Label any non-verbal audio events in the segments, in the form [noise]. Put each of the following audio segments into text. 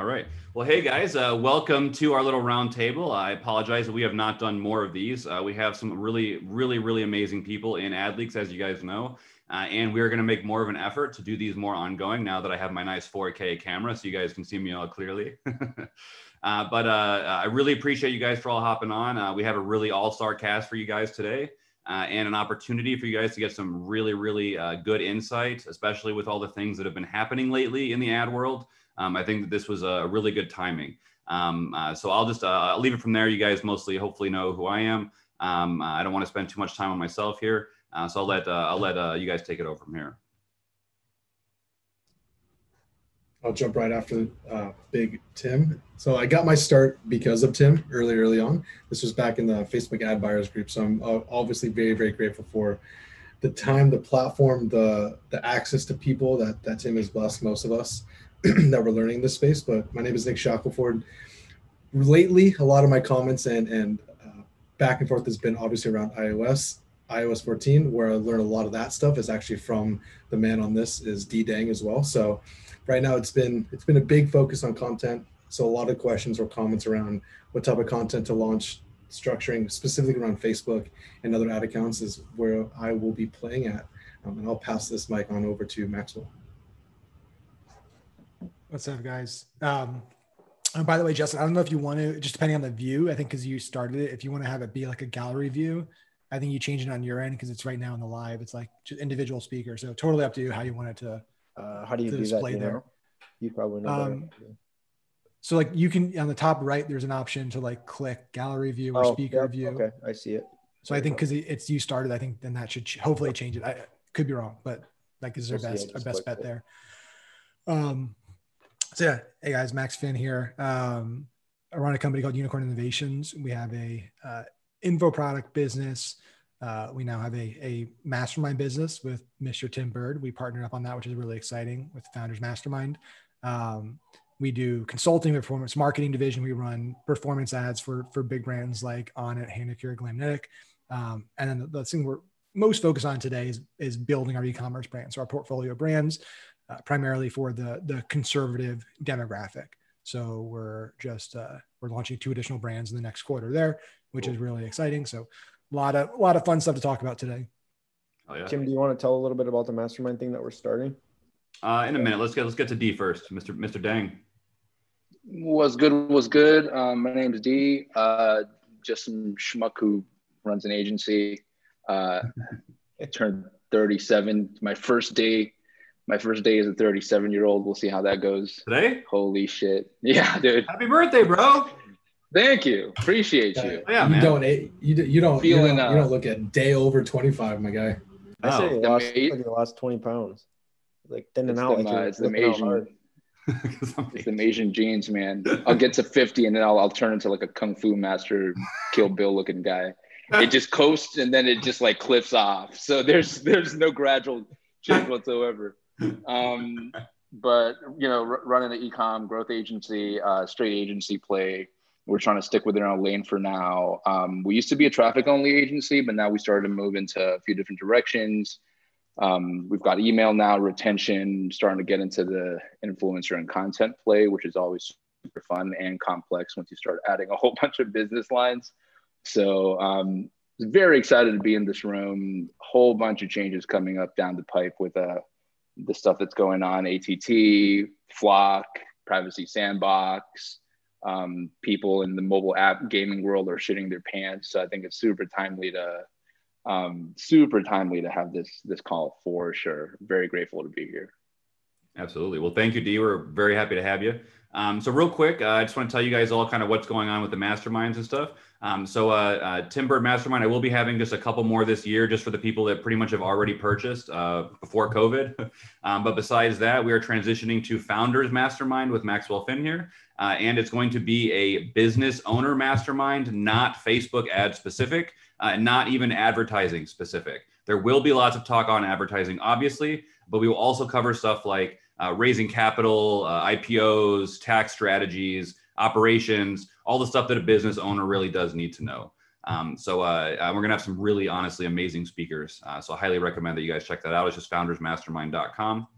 All right. Well, hey guys, uh, welcome to our little round table. I apologize that we have not done more of these. Uh, we have some really, really, really amazing people in AdLeaks, as you guys know. Uh, and we're going to make more of an effort to do these more ongoing now that I have my nice 4K camera so you guys can see me all clearly. [laughs] Uh, but uh, I really appreciate you guys for all hopping on. Uh, we have a really all star cast for you guys today. and an opportunity for you guys to get some really, really good insight, especially with all the things that have been happening lately in the ad world. Um, I think that this was a really good timing. Um, so I'll just I'll leave it from there. You guys mostly hopefully know who I am. Um, I don't want to spend too much time on myself here. Uh, so I'll let uh, I'll let uh, you guys take it over from here. I'll jump right after uh, Big Tim. So I got my start because of Tim early, early on. This was back in the Facebook ad buyers group. So I'm uh, obviously very, very grateful for the time, the platform, the the access to people that that Tim has blessed most of us [clears throat] that we're learning this space. But my name is Nick Shackelford. Lately, a lot of my comments and and uh, back and forth has been obviously around iOS iOS 14, where I learned a lot of that stuff is actually from the man on this is D Dang as well. So right now it's been it's been a big focus on content. So a lot of questions or comments around what type of content to launch, structuring specifically around Facebook and other ad accounts is where I will be playing at. Um, and I'll pass this mic on over to Maxwell. What's up, guys? Um, and by the way, Justin, I don't know if you want to, just depending on the view, I think because you started it, if you want to have it be like a gallery view, I think you change it on your end because it's right now in the live. It's like just individual speaker. So totally up to you how you want it to. Uh, how do you do display that, you there? Know? You probably know. Um, so like you can on the top right, there's an option to like click gallery view or oh, speaker yep, view. Okay, I see it. So I think because it's you started, I think then that should hopefully change it. I could be wrong, but like is our best our best bet it. there. Um, so yeah, hey guys, Max Finn here. Um, I run a company called Unicorn Innovations. We have a uh, info product business. Uh, we now have a, a mastermind business with Mr. Tim Bird. We partnered up on that, which is really exciting with Founders Mastermind. Um, we do consulting, performance marketing division. We run performance ads for for big brands like Onnit, Handicure, Glamnetic. Um, and then the, the, thing we're most focused on today is, is building our e-commerce brands, so our portfolio brands, uh, primarily for the the conservative demographic. So we're just uh, we're launching two additional brands in the next quarter there, which cool. is really exciting. So a lot of a lot of fun stuff to talk about today. Oh, yeah. Tim, do you want to tell a little bit about the mastermind thing that we're starting? Uh, in a minute. Let's get let's get to D first, Mr. Mr. Dang. Was good. Was good. Um, my name is D. Uh, just some schmuck who runs an agency. Uh, I [laughs] turned 37. My first day. My first day as a 37 year old. We'll see how that goes. Today? Holy shit! [laughs] Yeah, dude. Happy birthday, bro. Thank you. Appreciate you. Yeah, you man. don't you, you don't Feeling, you don't, uh, you don't look at day over 25 my guy. I say you lost, like you lost 20 pounds. Like thinning out them, like uh, [laughs] it's the Asian it's the Asian genes, man. [laughs] I'll get to 50 and then I'll, I'll turn into like a kung fu master, Kill Bill looking guy. It just coasts and then it just like cliffs off. So there's there's no gradual change whatsoever. Um, but you know, r- running an ecom growth agency, uh, straight agency play we're trying to stick within our lane for now. Um, we used to be a traffic only agency, but now we started to move into a few different directions. Um, we've got email now, retention, starting to get into the influencer and content play, which is always super fun and complex once you start adding a whole [laughs] bunch of business lines. So, um, very excited to be in this room. Whole bunch of changes coming up down the pipe with uh, the stuff that's going on ATT, FLoC, Privacy Sandbox um, people in the mobile app gaming world are shitting their pants. So I think it's super timely to um, super timely to have this this call for sure. Very grateful to be here. Absolutely. Well, thank you, D. We're very happy to have you. Um, so real quick, uh, I just want to tell you guys all kind of what's going on with the masterminds and stuff. Um, so uh, uh, Mastermind, I will be having just a couple more this year, just for the people that pretty much have already purchased uh, before COVID. [laughs] um, but besides that, we are transitioning to Founders Mastermind with Maxwell Finn here. Uh, and it's going to be a business owner mastermind, not Facebook ad specific, uh, not even advertising specific. There will be lots of talk on advertising, obviously, but we will also cover stuff like uh, raising capital, IPOs, tax strategies, operations, all the stuff that a business owner really does need to know. Um, so uh, uh, we're gonna have some really honestly amazing speakers. so I highly recommend that you guys check that out. It's just foundersmastermind.com.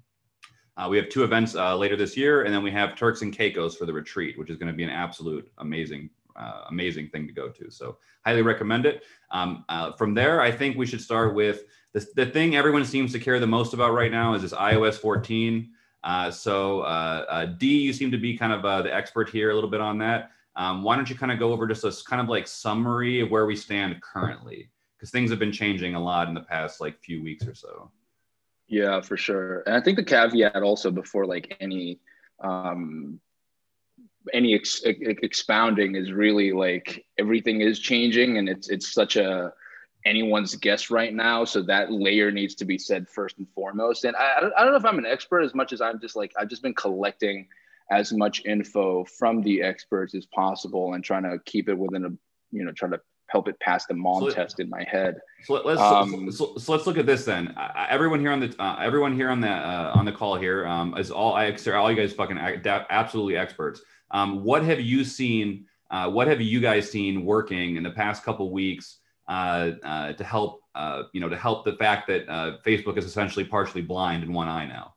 Uh, we have two events uh, later this year, and then we have Turks and Caicos for the retreat, which is going to be an absolute amazing, uh, amazing thing to go to. So, highly recommend it. Um, uh, from there, I think we should start with the, the thing everyone seems to care the most about right now is this iOS 14. Uh, so, uh, D, you seem to be kind of the expert here a little bit on that. Um, why don't you kind of go over just a kind of like summary of where we stand currently? Because things have been changing a lot in the past like few weeks or so. Yeah, for sure. And I think the caveat also before like any um, any ex- expounding is really like everything is changing and it's it's such a anyone's guess right now so that layer needs to be said first and foremost and I, I don't know if i'm an expert as much as i'm just like i've just been collecting as much info from the experts as possible and trying to keep it within a you know trying to help it pass the mom so, test in my head. So let's um, so, so, let's look at this then. Uh, everyone here on the uh, everyone here on the uh, on the call here um, is all I sir, all you guys fucking absolutely experts. Um, what have you seen? Uh, what have you guys seen working in the past couple weeks to help you know to help the fact that Facebook is essentially partially blind in one eye now?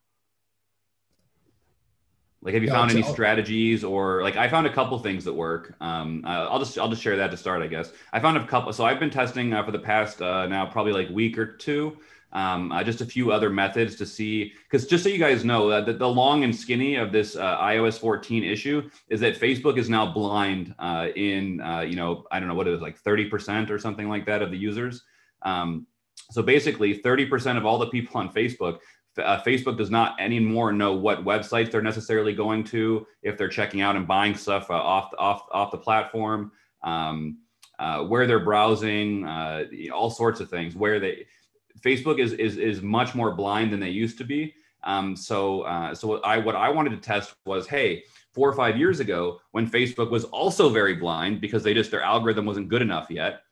Like, have you found any strategies or like I found a couple things that work. Um, uh, I'll just I'll just share that to start, I guess. I found a couple. So I've been testing uh, for the past uh, now probably like week or two. Um, uh, just a few other methods to see because just so you guys know uh, the, long and skinny of this uh, ios 14 issue is that facebook is now blind in you know i don't know what it is like 30% or something like that of the users um, so basically 30% of all the people on facebook uh, Facebook does not anymore know what websites they're necessarily going to if they're checking out and buying stuff uh, off off off the platform, um, uh, where they're browsing, uh, all sorts of things. Where they Facebook is is is much more blind than they used to be. Um, so uh, so what I what I wanted to test was hey. Four or five years ago, when Facebook was also very blind because they just their algorithm wasn't good enough yet,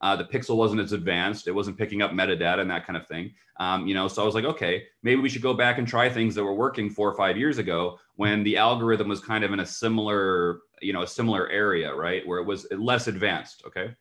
uh, the pixel wasn't as advanced. It wasn't picking up metadata and that kind of thing. Um, you know, so I was like, okay, maybe we should go back and try things that were working four or five years ago when the algorithm was kind of in a similar, you know, a similar area, right, where it was less advanced. Okay.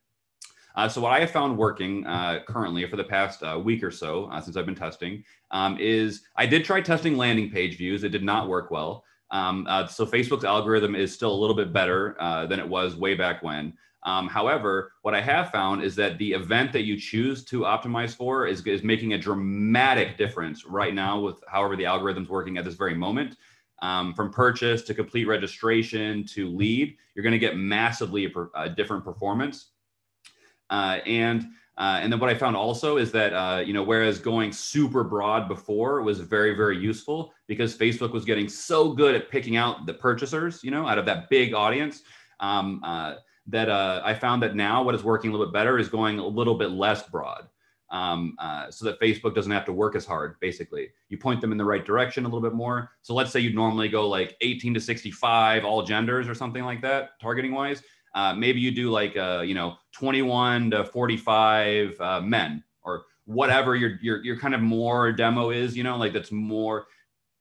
Uh, so what I have found working uh, currently for the past uh, week or so uh, since I've been testing um, is I did try testing landing page views. It did not work well. Um, uh, so Facebook's algorithm is still a little bit better uh, than it was way back when. Um, however, what I have found is that the event that you choose to optimize for is, is making a dramatic difference right now with however the algorithm's working at this very moment. Um, from purchase to complete registration to lead, you're going to get massively uh, different performance. Uh, and uh, and then what I found also is that uh, you know whereas going super broad before was very very useful because Facebook was getting so good at picking out the purchasers, you know, out of that big audience. Um, uh, that uh, I found that now what is working a little bit better is going a little bit less broad. Um, uh, so that Facebook doesn't have to work as hard. Basically, you point them in the right direction a little bit more. So let's say you'd normally go like 18 to 65, all genders or something like that, targeting wise. Uh, maybe you do like uh, you know 21 to 45 uh, men or whatever your your your kind of more demo is. You know, like that's more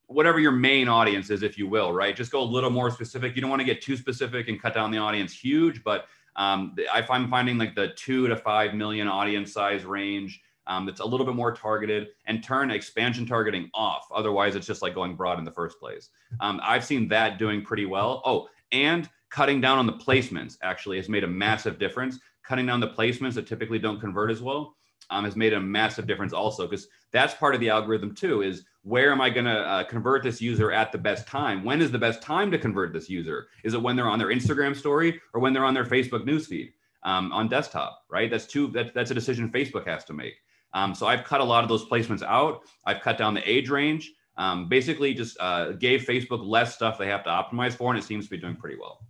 whatever your main audience is, if you will, right? Just go a little more specific. You don't want to get too specific and cut down the audience huge, but um, I find finding like the two to five million audience size range um, that's a little bit more targeted and turn expansion targeting off. Otherwise, it's just like going broad in the first place. [laughs] Um, I've seen that doing pretty well. Oh, and cutting down on the placements actually has made a massive difference. Cutting down the placements that typically don't convert as well um, has made a massive difference also because that's part of the algorithm too is where am i going to uh, convert this user at the best time? When is the best time to convert this user? Is it when they're on their instagram story or when they're on their facebook newsfeed um, on desktop right? That's two that, that's a decision facebook has to make. Um, so i've cut a lot of those placements out. I've cut down the age range. Um, basically just uh, gave facebook less stuff they have to optimize for and it seems to be doing pretty well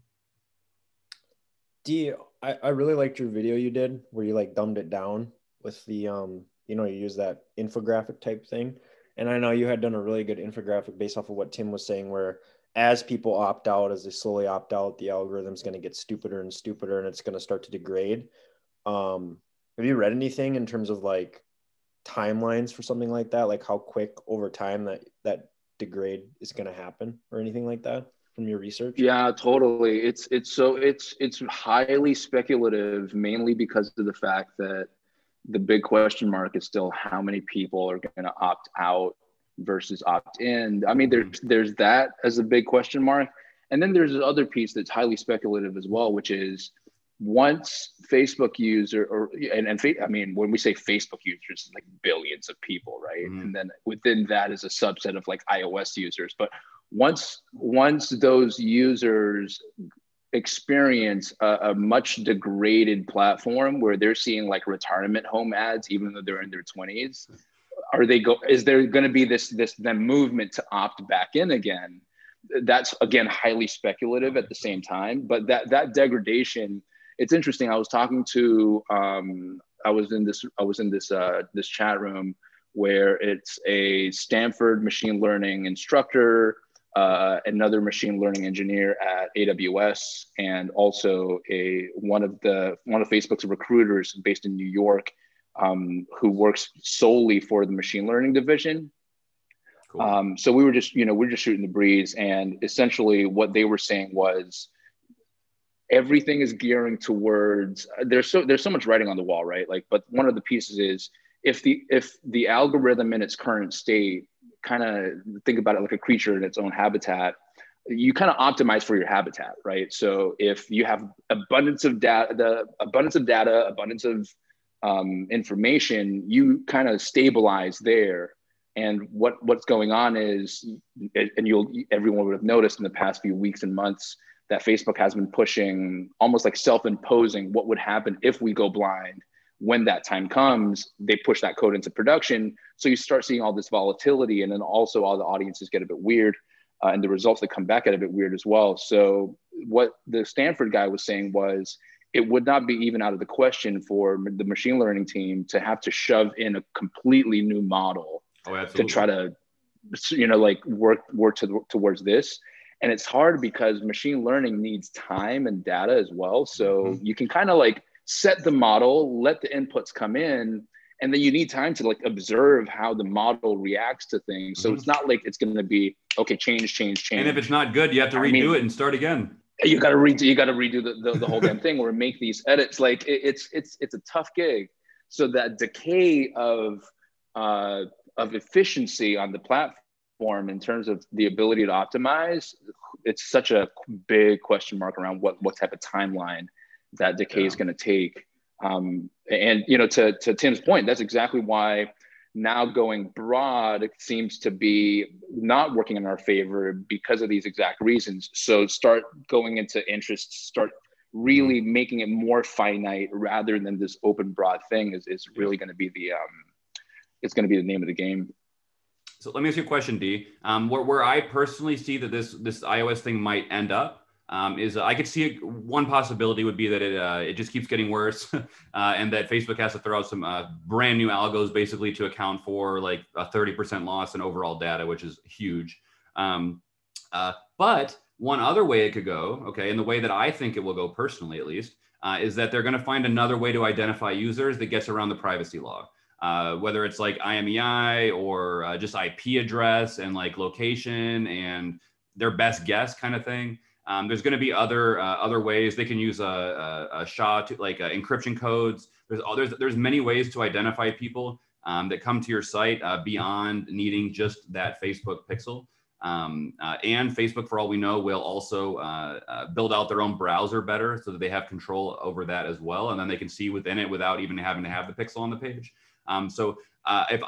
D, I, really liked your video you did where you like dumbed it down with the um you know you use that infographic type thing. And i know you had done a really good infographic based off of what tim was saying where as people opt out as they slowly opt out the algorithm's going to get stupider and stupider and it's going to start to degrade. Um have you read anything in terms of like timelines for something like that? Like how quick over time that that degrade is going to happen or anything like that from your research yeah totally it's it's so it's it's highly speculative mainly because of the fact that the big question mark is still how many people are going to opt out versus opt in. I mean, there's there's that as a big question mark, and then there's this other piece that's highly speculative as well, which is once Facebook user or and, and I mean when we say Facebook users, like billions of people, right? Mm-hmm. And then within that is a subset of like iOS users. But once once those users experience a, a, much degraded platform where they're seeing like retirement home ads even though they're in their 20s are they go is there going to be this this then movement to opt back in again that's again highly speculative at the same time but that that degradation it's interesting. I was talking to um, I was in this I was in this uh, this chat room where it's a Stanford machine learning instructor, uh, another machine learning engineer at AWS, and also a one of the one of Facebook's recruiters based in New York, um, who works solely for the machine learning division. Cool. Um, so we were just you know we are just shooting the breeze, and essentially what they were saying was everything is gearing towards there's so there's so much writing on the wall right like but one of the pieces is if the if the algorithm in its current state kind of think about it like a creature in its own habitat you kind of optimize for your habitat right so if you have abundance of data the abundance of data abundance of um, information you kind of stabilize there and what what's going on is and you'll everyone would have noticed in the past few weeks and months that Facebook has been pushing, almost like self-imposing what would happen if we go blind. When that time comes, they push that code into production. So you start seeing all this volatility, and then also all the audiences get a bit weird, uh, and the results that come back get a bit weird as well. So what the Stanford guy was saying was, it would not be even out of the question for the machine learning team to have to shove in a completely new model oh, to try to, you know, like work work to, towards this and it's hard because machine learning needs time and data as well so mm-hmm. you can kind of like set the model let the inputs come in and then you need time to like observe how the model reacts to things. So mm-hmm. it's not like it's going to be okay change change change and if it's not good you have to redo I mean, it and start again. You got to redo you got to redo the, the, the whole damn thing or make these edits. Like it, it's it's it's a tough gig. So that decay of uh of efficiency on the platform in terms of the ability to optimize, it's such a big question mark around what what type of timeline that decay yeah. is going to take. Um, and you know, to to Tim's point, that's exactly why now going broad seems to be not working in our favor because of these exact reasons. So start going into interests, start really mm-hmm. making it more finite rather than this open broad thing is, is really going to be the um, it's going to be the name of the game. So let me ask you a question, D. Um, where, where I personally see that this this iOS thing might end up um, is uh, I could see one possibility would be that it uh, it just keeps getting worse, [laughs] uh, and that Facebook has to throw out some uh, brand new algos basically to account for like a thirty percent loss in overall data, which is huge. Um, uh, but one other way it could go, okay, and the way that I think it will go personally, at least, uh, is that they're going to find another way to identify users that gets around the privacy law whether it's like IMEI or just IP address and like location and their best guess kind of thing. Um, there's going to be other uh, other ways they can use a, a, a SHA to like uh, encryption codes. There's there's there's many ways to identify people um, that come to your site uh, beyond needing just that Facebook pixel. Um, uh, and Facebook, for all we know, will also uh, uh, build out their own browser better so that they have control over that as well. And then they can see within it without even having to have the pixel on the page. Um, so if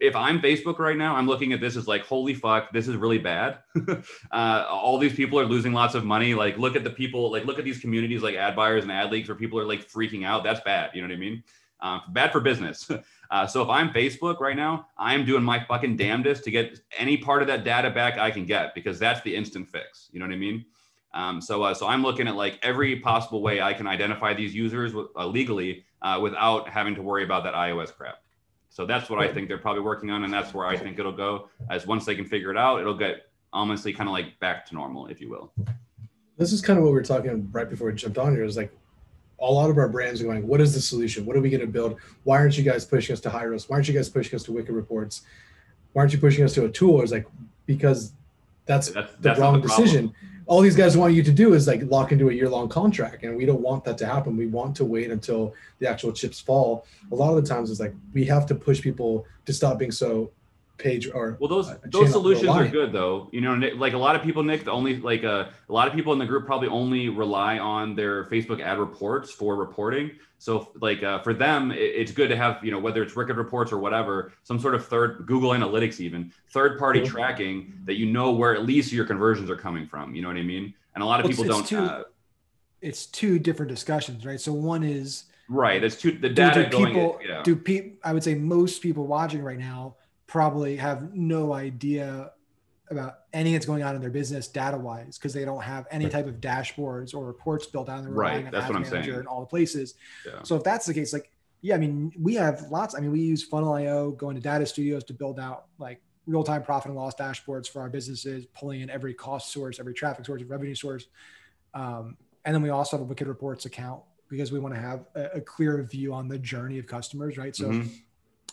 if I'm Facebook right now, I'm looking at this as like, holy fuck, this is really bad. [laughs] uh, all these people are losing lots of money. Like, look at the people, like, look at these communities like ad buyers and AdLeaks where people are like freaking out. That's bad. You know what I mean? Uh, bad for business. [laughs] Uh, so if I'm Facebook right now, I'm doing my fucking damnedest to get any part of that data back I can get because that's the instant fix. You know what I mean? Um, so, uh, so I'm looking at like every possible way I can identify these users uh, legally uh, without having to worry about that iOS crap. So that's what I think they're probably working on, and that's where I think it'll go. As once they can figure it out, it'll get honestly kind of like back to normal, if you will. This is kind of what we were talking right before we jumped on here. Is like a lot of our brands are going, "What is the solution? What are we going to build? Why aren't you guys pushing us to Hyros? Why aren't you guys pushing us to Wicked Reports? Why aren't you pushing us to a tool?" It's like because that's, that's the that's wrong the decision. All these guys want you to do is like lock into a year long contract and we don't want that to happen. We want to wait until the actual chips fall. A lot of the times it's like we have to push people to stop being so page or well those those solutions are good though. You know like a lot of people nick the only like uh, a lot of people in the group probably only rely on their facebook ad reports for reporting. So like uh, for them it, it's good to have you know whether it's wicked reports or whatever some sort of third google analytics even third party mm-hmm. tracking that you know where at least your conversions are coming from. You know what i mean? And a lot of people don't two, uh, it's two different discussions right? So one is right that's two the data do, do going people yeah. do people i would say most people watching right now probably have no idea about anything that's going on in their business data wise because they don't have any type of dashboards or reports built out. They're right. That's what I'm saying. In all the places. Yeah. So if that's the case, like, yeah, I mean, we have lots. I mean, we use Funnel.io, going to data studios to build out like real time profit and loss dashboards for our businesses, pulling in every cost source, every traffic source, revenue source. Um, and then we also have a Wicked Reports account because we want to have a, a clear view on the journey of customers, right? So mm-hmm.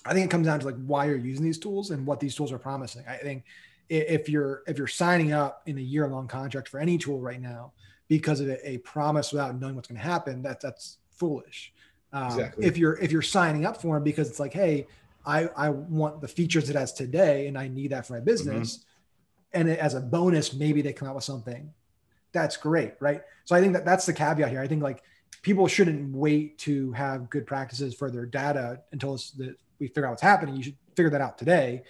I think it comes down to like why you're using these tools and what these tools are promising. I think if you're if you're signing up in a year long contract for any tool right now because of a, promise without knowing what's going to happen, that that's foolish. Um, exactly. If you're if you're signing up for them because it's like, hey, I I want the features it has today and I need that for my business, mm-hmm. and it, as a bonus, maybe they come out with something. That's great, right? So I think that that's the caveat here. I think like people shouldn't wait to have good practices for their data until it's the we figure out what's happening, you should figure that out today.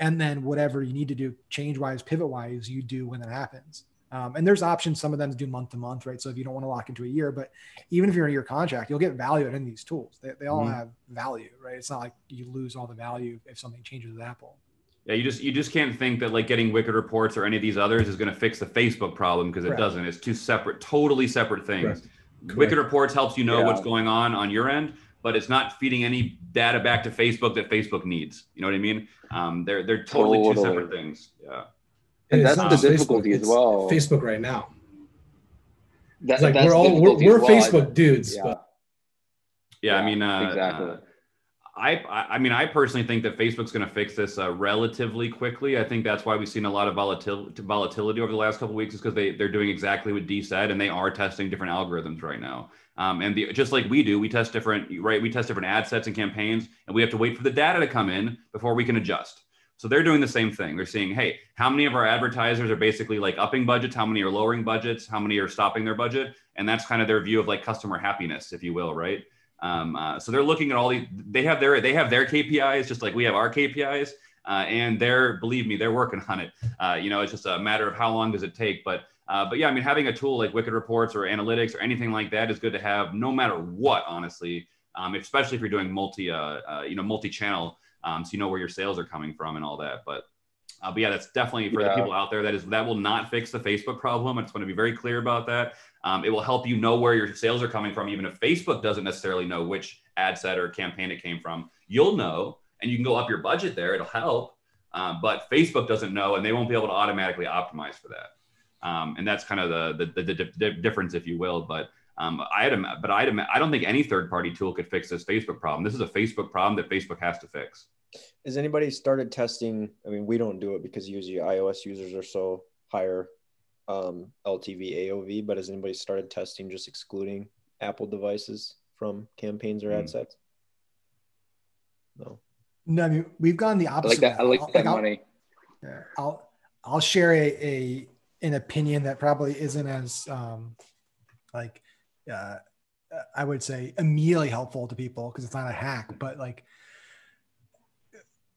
And then whatever you need to do change wise, pivot wise, you do when that happens. Um, and there's options, some of them to do month to month, right? So if you don't want to lock into a year, but even if you're in your contract, you'll get value in these tools. They, they all mm-hmm. have value, right? It's not like you lose all the value if something changes with Apple. Yeah, you just you just can't think that like getting Wicked Reports or any of these others is going to fix the Facebook problem because it doesn't. It's two separate, totally separate things. Correct. Wicked Reports helps you know yeah. what's going on on your end but it's not feeding any data back to Facebook that Facebook needs. You know what I mean? Um, they're they're totally, totally, two separate things. Yeah. And, that's the difficulty Facebook, as well. Facebook right now. That, like we're all we're, we're well. Facebook dudes. Yeah. But. Yeah, I mean, uh, exactly. Uh, I, I mean, I personally think that Facebook's going to fix this uh, relatively quickly. I think that's why we've seen a lot of volatility, volatility over the last couple weeks, is because they they're doing exactly what D said, and they are testing different algorithms right now. Um, and the, just like we do, we test different, right? We test different ad sets and campaigns, and we have to wait for the data to come in before we can adjust. So they're doing the same thing. They're seeing, hey, how many of our advertisers are basically like upping budgets? How many are lowering budgets? How many are stopping their budget? And that's kind of their view of like customer happiness, if you will, right? Um, uh, so they're looking at all these. They have their they have their KPIs just like we have our KPIs, uh, and they're believe me, they're working on it. Uh, you know, it's just a matter of how long does it take, but uh, but yeah, I mean, having a tool like Wicked Reports or analytics or anything like that is good to have, no matter what. Honestly, um, especially if you're doing multi, uh, uh, you know, multi-channel, um, so you know where your sales are coming from and all that. But uh, but yeah, that's definitely for yeah. the people out there. That is that will not fix the Facebook problem. I just want to be very clear about that. Um, it will help you know where your sales are coming from, even if Facebook doesn't necessarily know which ad set or campaign it came from. You'll know, and you can go up your budget there. It'll help. Um, but Facebook doesn't know, and they won't be able to automatically optimize for that. Um, and that's kind of the, the, the, the difference, if you will. But um, I had, a, but I, I don't think any third party tool could fix this Facebook problem. This is a Facebook problem that Facebook has to fix. Has anybody started testing? I mean, we don't do it because usually iOS users are so higher um, LTV AOV, but has anybody started testing just excluding Apple devices from campaigns or ad mm. sets? No. No, I mean we've gone the opposite. I like that. I like that like, money. I'll, I'll I'll share a, a an opinion that probably isn't as um, like uh, I would say immediately helpful to people because it's not a hack, but like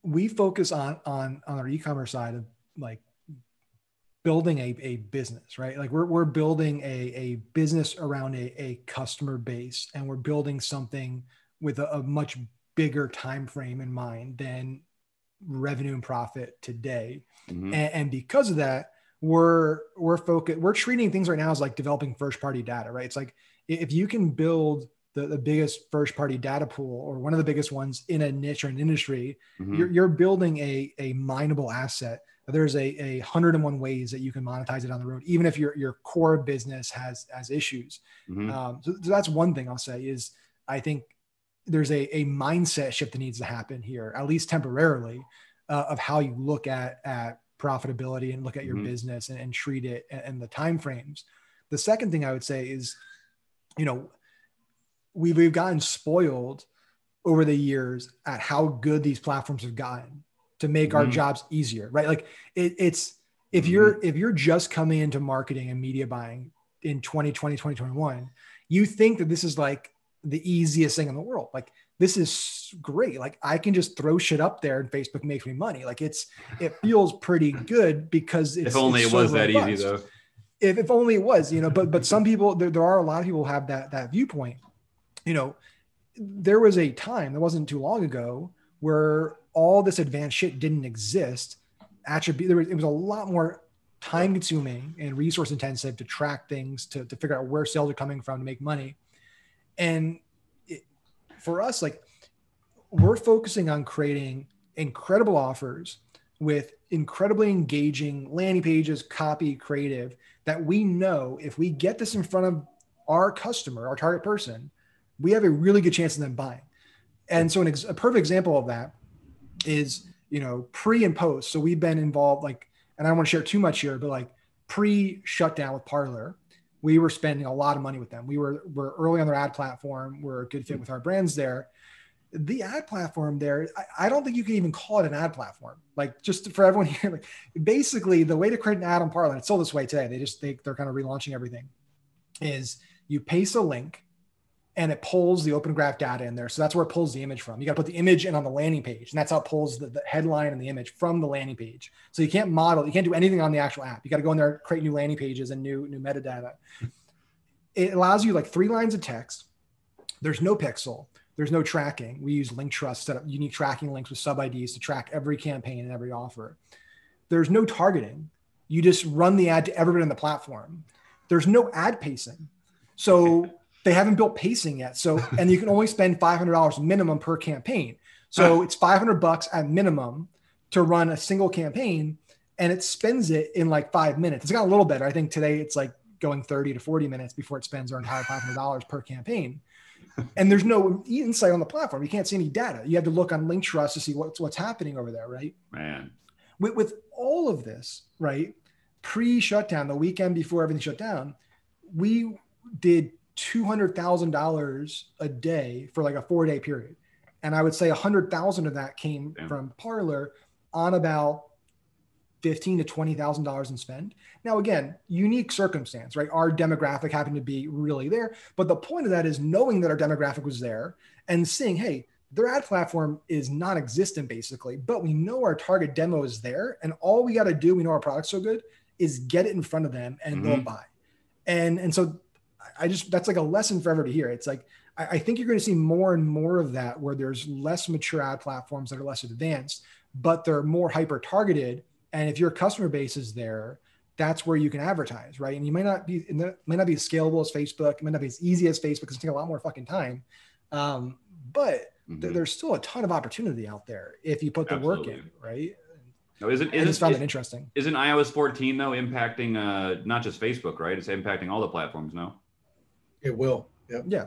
we focus on on on our e-commerce side of like building a, a business, right? Like we're, we're building a, a business around a, a customer base and we're building something with a, a much bigger time frame in mind than revenue and profit today. Mm-hmm. And, and, because of that, we're we're focused we're treating things right now as like developing first party data right it's like if you can build the, the biggest first party data pool or one of the biggest ones in a niche or an industry mm-hmm. you're, you're building a, a mineable asset there's a, a hundred and one ways that you can monetize it on the road even if your, your core business has has issues mm-hmm. um, so, so that's one thing i'll say is i think there's a, a mindset shift that needs to happen here at least temporarily uh, of how you look at at profitability and look at your mm-hmm. business and, and, treat it and, and the time frames. The second thing I would say is, you know, we've, we've gotten spoiled over the years at how good these platforms have gotten. To make mm-hmm. our jobs easier, right? Like it, it's if mm-hmm. you're if you're just coming into marketing and media buying in 2020 2021 you think that this is like the easiest thing in the world like this is great like i can just throw shit up there and facebook makes me money like it's it feels pretty good because it's, if only it's it was so that easy though if, if only it was you know but but some people there, there are a lot of people have that that viewpoint you know there was a time that wasn't too long ago where all this advanced shit didn't exist. Attribute there was, it was a lot more time consuming and resource intensive to track things to, to figure out where sales are coming from to make money. And it, for us like we're focusing on creating incredible offers with incredibly engaging landing pages copy creative that we know if we get this in front of our customer our target person we have a really good chance of them buying. And so an ex- a perfect example of that is you know, pre and post. So we've been involved, like, and I don't want to share too much here, but like pre shutdown with Parler, we were spending a lot of money with them. We were we're early on their ad platform. We're a good fit with our brands there. The ad platform there, I, I don't think you can even call it an ad platform. Like just for everyone [laughs] here, like basically the way to create an ad on Parler, it's still this way today. They just they, they're kind of relaunching everything. Is you paste a link and it pulls the open graph data in there. So that's where it pulls the image from. You got to put the image in on the landing page, and that's how it pulls the, the, headline and the image from the landing page. So you can't model, you can't do anything on the actual app. You got to go in there, create new landing pages and new new metadata. It allows you like three lines of text. There's no pixel. There's no tracking. We use LinkTrust set up unique tracking links with sub IDs to track every campaign and every offer. There's no targeting. You just run the ad to everyone in the platform. There's no ad pacing. So they haven't built pacing yet. So, [laughs] and you can only spend $500 minimum per campaign. So it's 500 bucks at minimum to run a single campaign and it spends it in like five minutes. It's got a little better. I think today it's like going 30 to 40 minutes before it spends our entire $500 per campaign. [laughs] And there's no insight on the platform. You can't see any data. You have to look on Linktrust to see what's, what's happening over there, right? Man. With, with all of this, right? Pre shutdown, the weekend before everything shut down, we did $200,000 a day for like a four day period. And I would say 100,000 of that came Damn. from Parler on about 15 to $20,000 in spend. Now, again, unique circumstance, right? Our demographic happened to be really there. But the point of that is knowing that our demographic was there and seeing, hey, their ad platform is non existent basically, but we know our target demo is there. And all we got to do, we know our product's so good, is get it in front of them and mm-hmm. they'll buy. And, and so I just that's like a lesson forever to hear. It's like I, I think you're going to see more and more of that where there's less mature ad platforms that are less advanced, but they're more hyper targeted. And if your customer base is there, that's where you can advertise, right? And you may not be, it may not be as scalable as Facebook, it may not be as easy as Facebook, because it's take a lot more fucking time. Um, but mm-hmm. th- there's still a ton of opportunity out there if you put the Absolutely. work in, right? No, isn't, isn't I just found is, it interesting. Isn't iOS 14 though impacting uh, not just Facebook, right? It's impacting all the platforms now. It will. Yep. Yeah.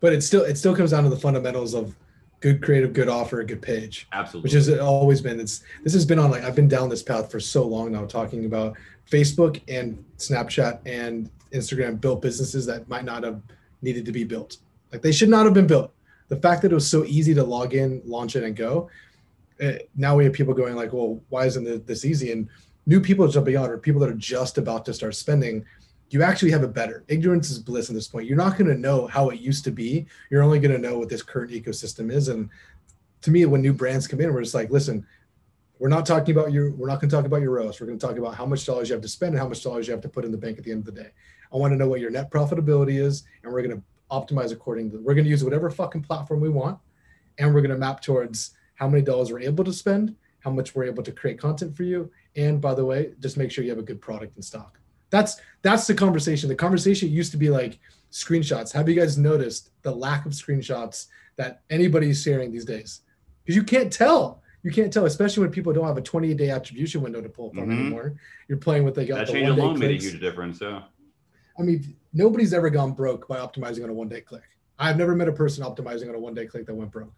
But it still it still comes down to the fundamentals of good creative, good offer, a good page. Absolutely. Which has always been. It's this has been on like I've been down this path for so long now, talking about Facebook and Snapchat and Instagram built businesses that might not have needed to be built. Like they should not have been built. The fact that it was so easy to log in, launch it, and go. It, eh, now we have people going like, well, why isn't this easy? And new people jumping on, or people that are just about to start spending you actually have it better. Ignorance is bliss at this point. You're not going to know how it used to be. You're only going to know what this current ecosystem is. And to me, when new brands come in, we're just like, listen, we're not talking about your, we're not going to talk about your ROAS. We're going to talk about how much dollars you have to spend and how much dollars you have to put in the bank at the end of the day. I want to know what your net profitability is, and we're going to optimize according to. We're going to use whatever fucking platform we want, and we're going to map towards how many dollars we're able to spend, how much we're able to create content for you, and by the way, just make sure you have a good product in stock. That's that's the conversation. The conversation used to be like screenshots. Have you guys noticed the lack of screenshots that anybody is sharing these days? Because you can't tell. You can't tell, especially when people don't have a 28 day attribution window to pull from mm-hmm. anymore. You're playing with like that change alone made a huge difference. Yeah. I mean, nobody's ever gone broke by optimizing on a one day click. I've never met a person optimizing on a one day click that went broke.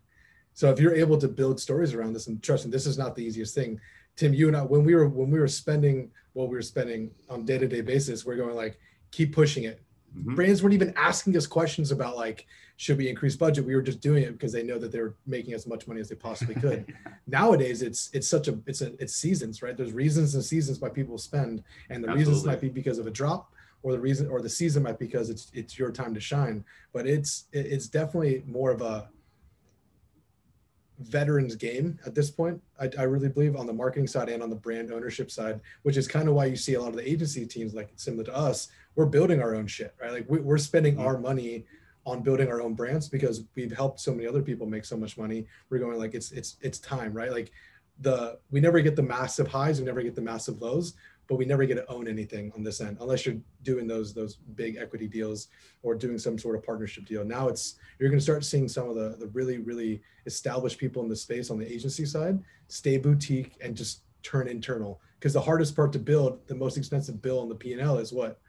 So if you're able to build stories around this, and trust me, this is not the easiest thing. Tim, you and I, when we were when we were spending what we were spending on day to day basis, we're going like, keep pushing it, mm-hmm. brands weren't even asking us questions about like should we increase budget? We were just doing it because they know that they were making as much money as they possibly [laughs] could. Nowadays it's it's such a it's a it's seasons right? There's reasons and seasons why people spend and the Absolutely. reasons might be because of a drop or the reason or the season might be because it's it's your time to shine. But it's it's definitely more of a veterans game at this point I, I really believe on the marketing side and on the brand ownership side which is kind of why you see a lot of the agency teams like similar to us we're building our own shit right? Like we, are spending mm-hmm. our money on building our own brands because we've helped so many other people make so much money. We're going like it's it's it's time right? Like the we never get the massive highs we never get the massive lows but we never get to own anything on this end unless you're doing those those big equity deals or doing some sort of partnership deal. Now it's you're going to start seeing some of the the really really established people in the space on the agency side stay boutique and just turn internal because the hardest part to build, the most expensive bill on the P and L is what?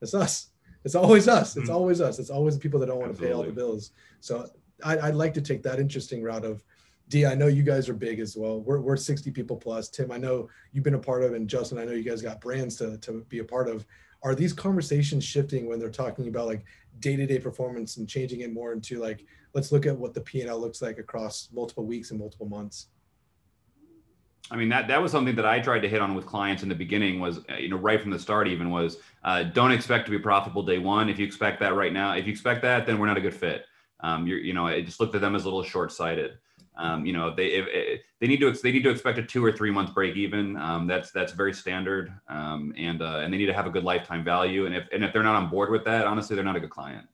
It's us. It's always us. It's mm-hmm. always us. It's always the people that don't want Absolutely. to pay all the bills. So I, I'd like to take that interesting route of D, I know you guys are big as well. We're, we're 60 people plus. Tim, I know you've been a part of, and Justin, I know you guys got brands to, to be a part of. Are these conversations shifting when they're talking about like day-to-day performance and changing it more into like, let's look at what the P&L looks like across multiple weeks and multiple months? I mean that that was something that I tried to hit on with clients in the beginning was uh, you know right from the start even was uh, don't expect to be profitable day one. If you expect that right now, if you expect that, then we're not a good fit. Um, you're you know I just looked at them as a little short sighted. Um, you know, they if, if, they need to they need to expect a two or three month break even. Um, that's that's very standard, um, and uh, and they need to have a good lifetime value. And if and if they're not on board with that, honestly, they're not a good client.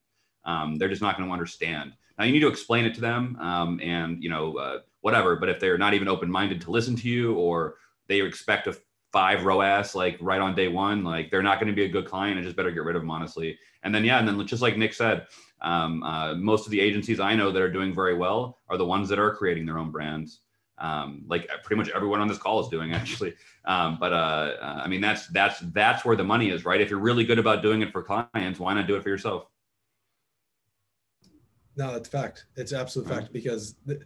Um, they're just not going to understand. Now you need to explain it to them, um, and you know uh, whatever. But if they're not even open minded to listen to you, or they expect a five ROAS like right on day one, like they're not going to be a good client. And just better get rid of them honestly. And then yeah, and then just like Nick said, um, uh, most of the agencies I know that are doing very well are the ones that are creating their own brands. Um, like uh, pretty much everyone on this call is doing [laughs] actually. Um, but uh, uh, I mean, that's that's that's where the money is, right? If you're really good about doing it for clients, why not do it for yourself? No, that's fact. It's absolute fact because th-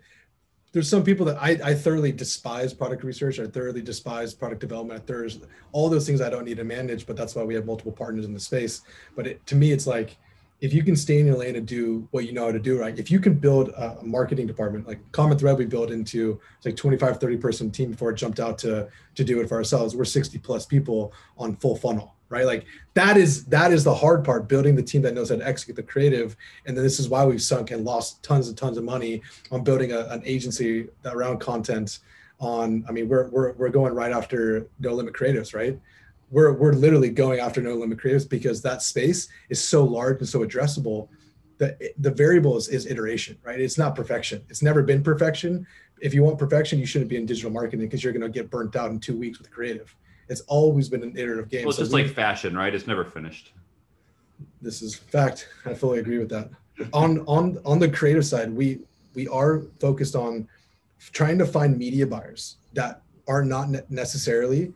there's some people that I, I thoroughly despise product research. I thoroughly despise product development. There's all those things I don't need to manage, but that's why we have multiple partners in the space. But it, to me, it's like if you can stay in your lane and do what you know how to do right? If you can build a marketing department like common thread we built into like 25 30 person team before it jumped out to to do it for ourselves. We're 60 plus people on full funnel right? Like that is that is the hard part building the team that knows how to execute the creative. And then this is why we've sunk and lost tons and tons of money on building a, an agency around content on i mean we're, we're we're going right after no limit creatives right we're we're literally going after no limit creatives because that space is so large and so addressable that the variable is, is iteration right? It's not perfection. It's never been perfection. If you want perfection you shouldn't be in digital marketing because you're going to get burnt out in two weeks with creative. It's always been an iterative game. Well, it's so just like fashion right? It's never finished. This is fact. I fully agree with that. On on on the creative side we we are focused on trying to find media buyers that are not necessarily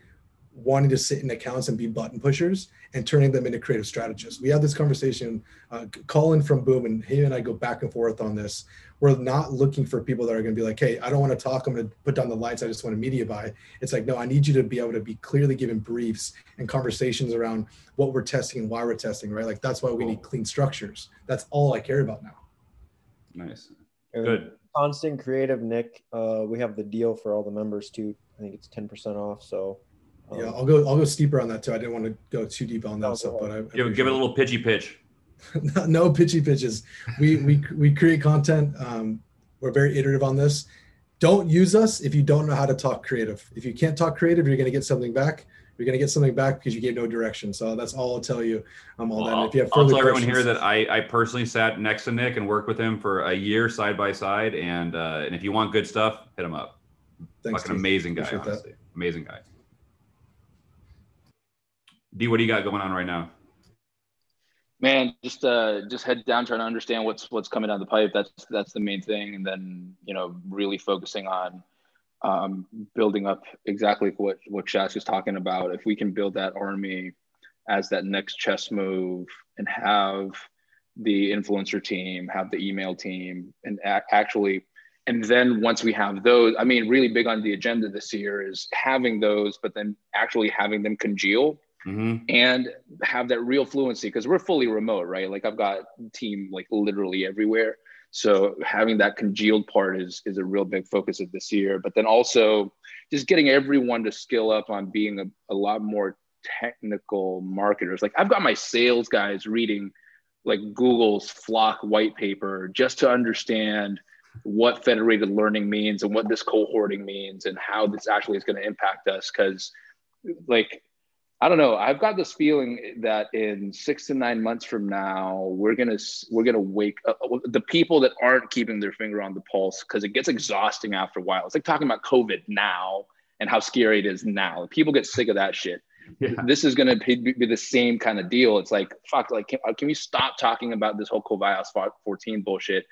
wanting to sit in accounts and be button pushers and turning them into creative strategists. We had this conversation, uh, Colin from Boom, and he and I go back and forth on this. We're not looking for people that are going to be like, hey, I don't want to talk. I'm going to put down the lights. I just want a media buy. It's like, no, I need you to be able to be clearly given briefs and conversations around what we're testing and why we're testing, right? Like that's why we need clean structures. That's all I care about now. Nice. Good. Konstant Kreative, Nick. Uh, we have the deal for all the members too. I think it's 10% off. So yeah, I'll go. I'll go steeper on that too. I didn't want to go too deep on that stuff, but I, give, give it a little pitchy pitch. [laughs] no pitchy pitches. We we we create content. Um, we're very iterative on this. Don't use us if you don't know how to talk creative. If you can't talk creative, you're going to get something back. You're going to get something back because you gave no direction. So that's all I'll tell you. Um, all well, that. if you have further I'll tell everyone here that I, I personally sat next to Nick and worked with him for a year side by side. And uh, and if you want good stuff, hit him up. Thanks, Fucking amazing guy, honestly. That. Amazing guy. D, what do you got going on right now? Man, just uh, just head down trying to understand what's what's coming down the pipe. That's that's the main thing, and then you know really focusing on um, building up exactly what what Shaz was talking about. If we can build that army as that next chess move and have the influencer team, have the email team, and actually, and then once we have those, I mean, really big on the agenda this year is having those, but then actually having them congeal mm-hmm. and have that real fluency because we're fully remote, right? Like I've got team like literally everywhere. So having that congealed part is is a real big focus of this year. But then also just getting everyone to skill up on being a, a lot more technical marketers. Like I've got my sales guys reading like Google's FLoC white paper just to understand what federated learning means and what this cohorting means and how this actually is going to impact us. Because, like, I don't know, I've got this feeling that in six to nine months from now, we're gonna we're gonna wake up the people that aren't keeping their finger on the pulse because it gets exhausting after a while. It's like talking about COVID now and how scary it is now. People get sick of that shit yeah. this is going to be, be, the same kind of deal. It's like, fuck, like, can, can we stop talking about this whole CoVIAS 14 bullshit?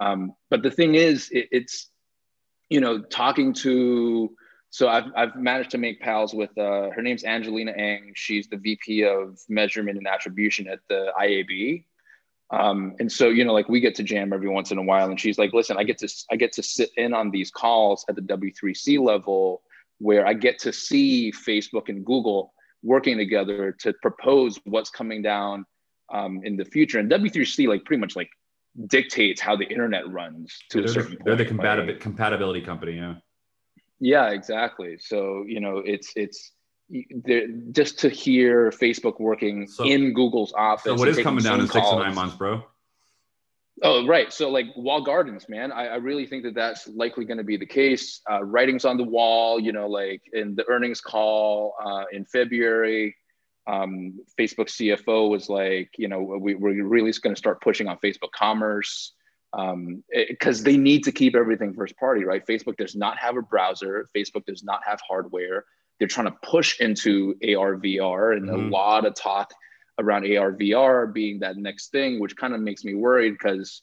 Um, but the thing is, it, it's, you know, talking to, so I've, I've managed to make pals with, uh, her name's Angelina Eng. She's the VP of measurement and attribution at the IAB. Um, and so, you know, like we get to jam every once in a while and she's like, listen, I get to, I get to sit in on these calls at the W3C level where I get to see Facebook and Google working together to propose what's coming down um, in the future. And W3C like pretty much like dictates how the internet runs to they're a certain the, They're the compatibility, compatibility company, yeah. Yeah, exactly. So you know, it's it's just to hear Facebook working so, in Google's office. So what is coming down in six to nine months, bro? Oh, right. So, like wall gardens, man. I, I really think that that's likely going to be the case. Uh, writings on the wall, you know, like in the earnings call uh, in February, um, Facebook CFO was like, you know, we, we're really going to start pushing on Facebook commerce because um, they need to keep everything first party, right? Facebook does not have a browser. Facebook does not have hardware. They're trying to push into AR, VR, and mm-hmm. a lot of talk around AR VR being that next thing, which kind of makes me worried because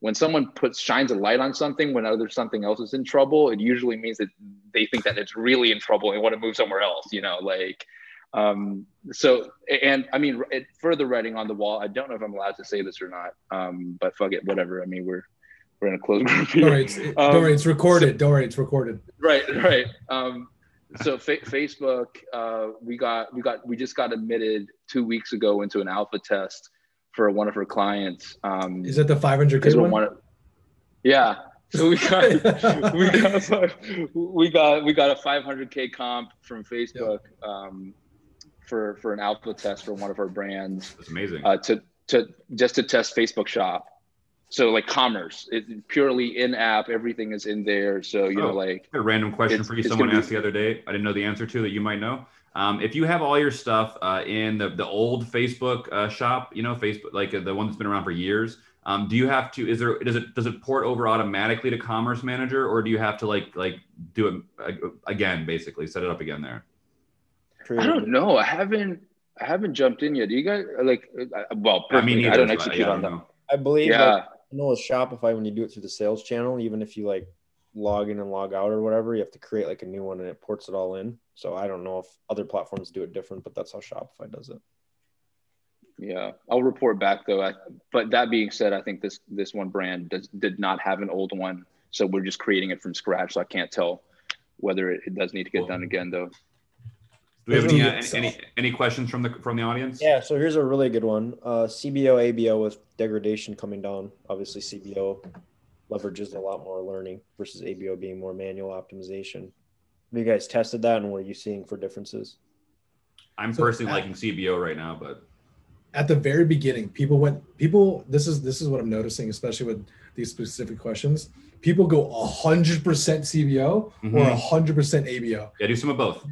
when someone puts shines a light on something when other something else is in trouble, it usually means that they think that it's really in trouble and want to move somewhere else. You know, like um, so. And I mean, it, further writing on the wall. I don't know if I'm allowed to say this or not, um, but fuck it, whatever. I mean, we're we're in a closed group here. Don't worry, it's, um, don't worry, it's recorded. So, don't worry, it's recorded. Right, right. Um, so fa- Facebook, uh, we got we got we just got admitted two weeks ago into an alpha test for one of our clients. Um, Is it the 500k one? one? Yeah. So we got we [laughs] got we got we got a 500k comp from Facebook um, for for an alpha test for one of our brands. That's amazing. Uh, to to just to test Facebook Shop so like commerce it purely in app everything is in there so you oh, know like a random question for you someone asked be... the other day i didn't know the answer to that you might know um, if you have all your stuff uh, in the, the old facebook uh, shop you know facebook like uh, the one that's been around for years um, do you have to is there does it does it port over automatically to commerce manager or do you have to like like do it uh, again basically set it up again there i don't know i haven't i haven't jumped in yet do you guys like uh, well I, mean, I don't execute yeah, on them I believe yeah. Like, I know with Shopify, when you do it through the sales channel, even if you like log in and log out or whatever, you have to create like a new one and it ports it all in. So I don't know if other platforms do it different, but that's how Shopify does it. Yeah, I'll report back though. I, but that being said, I think this this one brand does, did not have an old one, so we're just creating it from scratch. So I can't tell whether it, it does need to get done again though. Do we have any, uh, any any questions from the from the audience? Yeah, so here's a really good one. Uh, CBO ABO with degradation coming down. Obviously, CBO leverages a lot more learning versus ABO being more manual optimization. Have you guys tested that, and what are you seeing for differences? I'm so personally at, liking CBO right now, but at the very beginning, people went people. This is this is what I'm noticing, especially with these specific questions. People go 100% CBO mm-hmm. or 100% ABO. Yeah, do some of both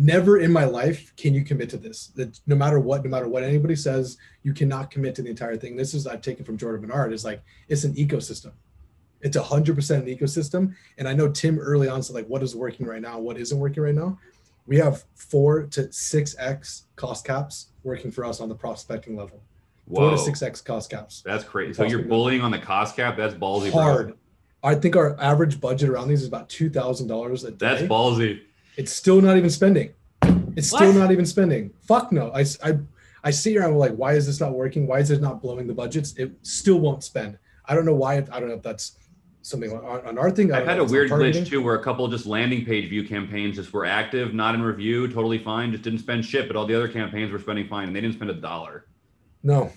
never in my life can you commit to this. That no matter what no matter what anybody says you cannot commit to the entire thing. This is i've taken from jordan bernard is like it's an ecosystem. It's a hundred percent an ecosystem. And i know tim early on said like what is working right now what isn't working right now? We have four to six x cost caps working for us on the prospecting level. Whoa. four to six x cost caps. That's crazy. So you're bullying on the cost cap? That's ballsy hard. Bro. i think our average budget around these is about $2000 a day. that's ballsy. It's still not even spending. It's what? still not even spending. Fuck no. I, I, I see here. I'm like, why is this not working? Why is it not blowing the budgets? It still won't spend. I don't know why. I don't know if that's something on, on our thing. I've had a weird glitch too, where a couple just landing page view campaigns just were active, not in review, totally fine, just didn't spend shit, but all the other campaigns were spending fine, and they didn't spend a dollar. No.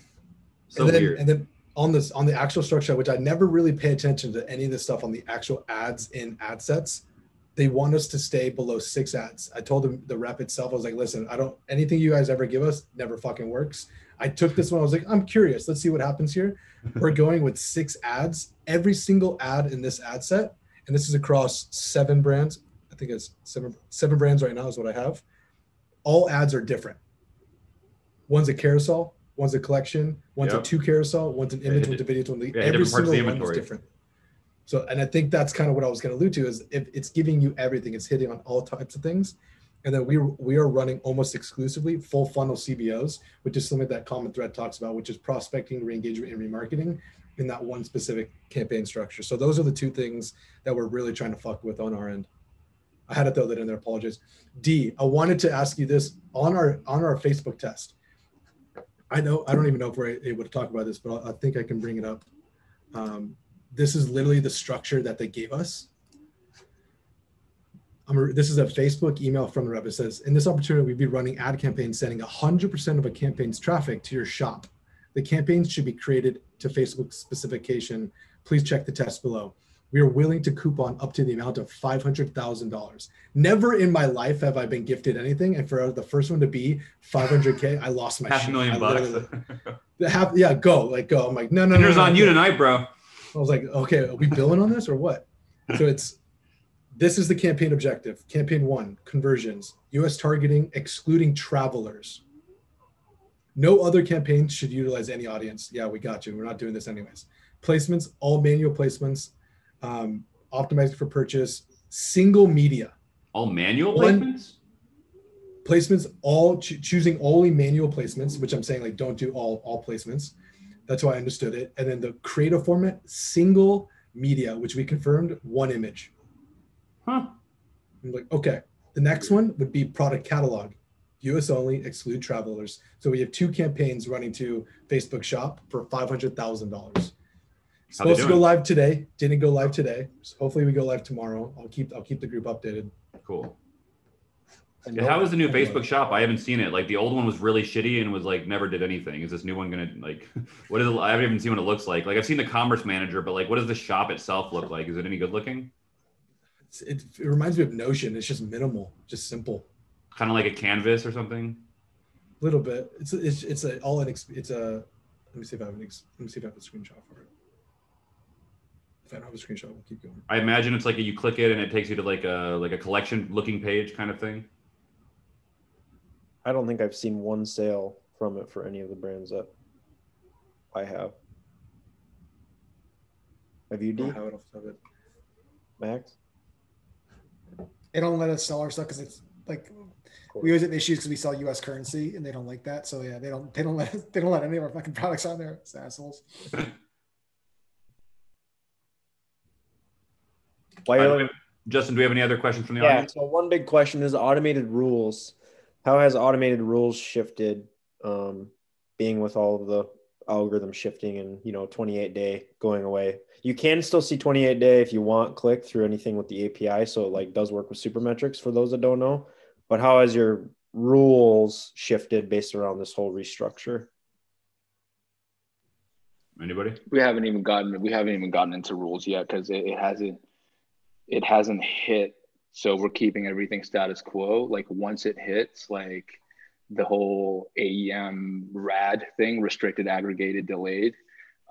So and then, weird. And then on this on the actual structure, which I never really pay attention to any of this stuff on the actual ads in ad sets. They want us to stay below six ads. I told them the rep itself, I was like, listen, I don't anything you guys ever give us never fucking works. I took this one, I was like, I'm curious, let's see what happens here. [laughs] We're going with six ads. Every single ad in this ad set, and this is across seven brands. I think it's seven seven brands right now is what I have. All ads are different. One's a carousel, one's a collection, one's Yep. a two carousel, one's an image, one's a video, one's every different parts of the single one is different. So, and I think that's kind of what I was going to allude to is if it's giving you everything, it's hitting on all types of things. And then we we are running almost exclusively full funnel CBOs, which is something that Common Thread talks about, which is prospecting, re-engagement, and remarketing in that one specific campaign structure. So those are the two things that we're really trying to fuck with on our end. I had to throw that in there. Apologize. D, I wanted to ask you this on our on our Facebook test. I know I don't even know if we're able to talk about this, but I I think I can bring it up. Um, this is literally the structure that they gave us. I'm, this is a Facebook email from the rep. It says, in this opportunity, we'd be running ad campaigns sending 100% of a campaign's traffic to your shop. The campaigns should be created to Facebook specification. Please check the test below. We are willing to coupon up to the amount of $500,000. Never in my life have I been gifted anything. And for the first one to be 500K, I lost my Half a million bucks. the half, yeah, go, like go. I'm like, no, no, no. Dinner's no, on no. you tonight, bro. I was like, okay, are we billing on this or what? So it's this is the campaign objective. Campaign one, conversions, US targeting, excluding travelers. No other campaign should utilize any audience. Yeah, we got you. We're not doing this anyways. Placements, all manual placements, um, optimized for purchase, single media All manual One- placements? placements all choo- choosing only manual placements which i'm saying like don't do all all placements that's how i understood it. And then the creative format single media which we confirmed one image. Huh. I'm like okay the next one would be product catalog. Us only exclude travelers. So we have two campaigns running to facebook shop for $500000 supposed to go live today didn't go live today. So hopefully we go live tomorrow. I'll keep i'll keep the group updated. Cool. How is the new. Facebook shop? I haven't seen it. Like the old one was really shitty and was like never did anything. Is this new one gonna like? [laughs] What is it? I haven't even seen what it looks like. Like I've seen the commerce manager, but like, what does the shop itself look like? Is it any good looking? It's, it, it reminds me of notion it's just minimal just simple Kind of like a canvas or something. A little bit. It's it's it's a all in. It's a. Let me see if I have an. Ex, let me see if I have a screenshot for it. If I don't have a screenshot, we'll keep going. I imagine it's like you click it and it takes you to like a like a collection looking page kind of thing. I don't think I've seen one sale from it for any of the brands that I have. Have you, I D? don't have it off the top of it. Max? They don't let us sell our stuff because it's like we always have issues because we sell U.S. currency and they don't like that. So yeah, they don't they don't let us, they don't let any of our fucking products on there. It's assholes. Why By the are- way, Justin, do we have any other questions from the yeah. audience? So one big question is automated rules. How has automated rules shifted? Um, being with all of the algorithm shifting and you know 28 day going away. You can still see 28 day if you want click through anything with the API. So it like does work with supermetrics for those that don't know. But how has your rules shifted based around this whole restructure? Anybody? we haven't even gotten we haven't even gotten into rules yet because it, it hasn't it hasn't hit so we're keeping everything status quo like once it hits like the whole aem rad thing restricted aggregated delayed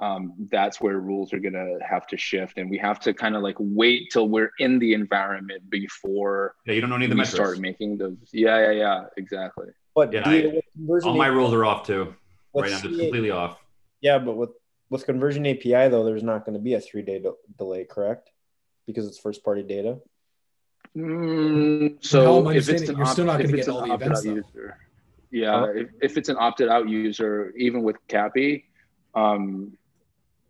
um, that's where rules are going to have to shift and we have to kind of like wait till we're in the environment before Yeah, you don't know any of the we metrics. start making those yeah yeah yeah exactly But Yeah, do you- with conversion All my rules are off too. Right now, just CA completely off. Yeah, but with with conversion API though, there's not going to be a three day de- delay, correct? Because it's first party data. Mm, so if it's an You're still opt- not gonna get an all the opted events, out user, yeah, Huh? if, if it's an opted out user, even with CAPI, um,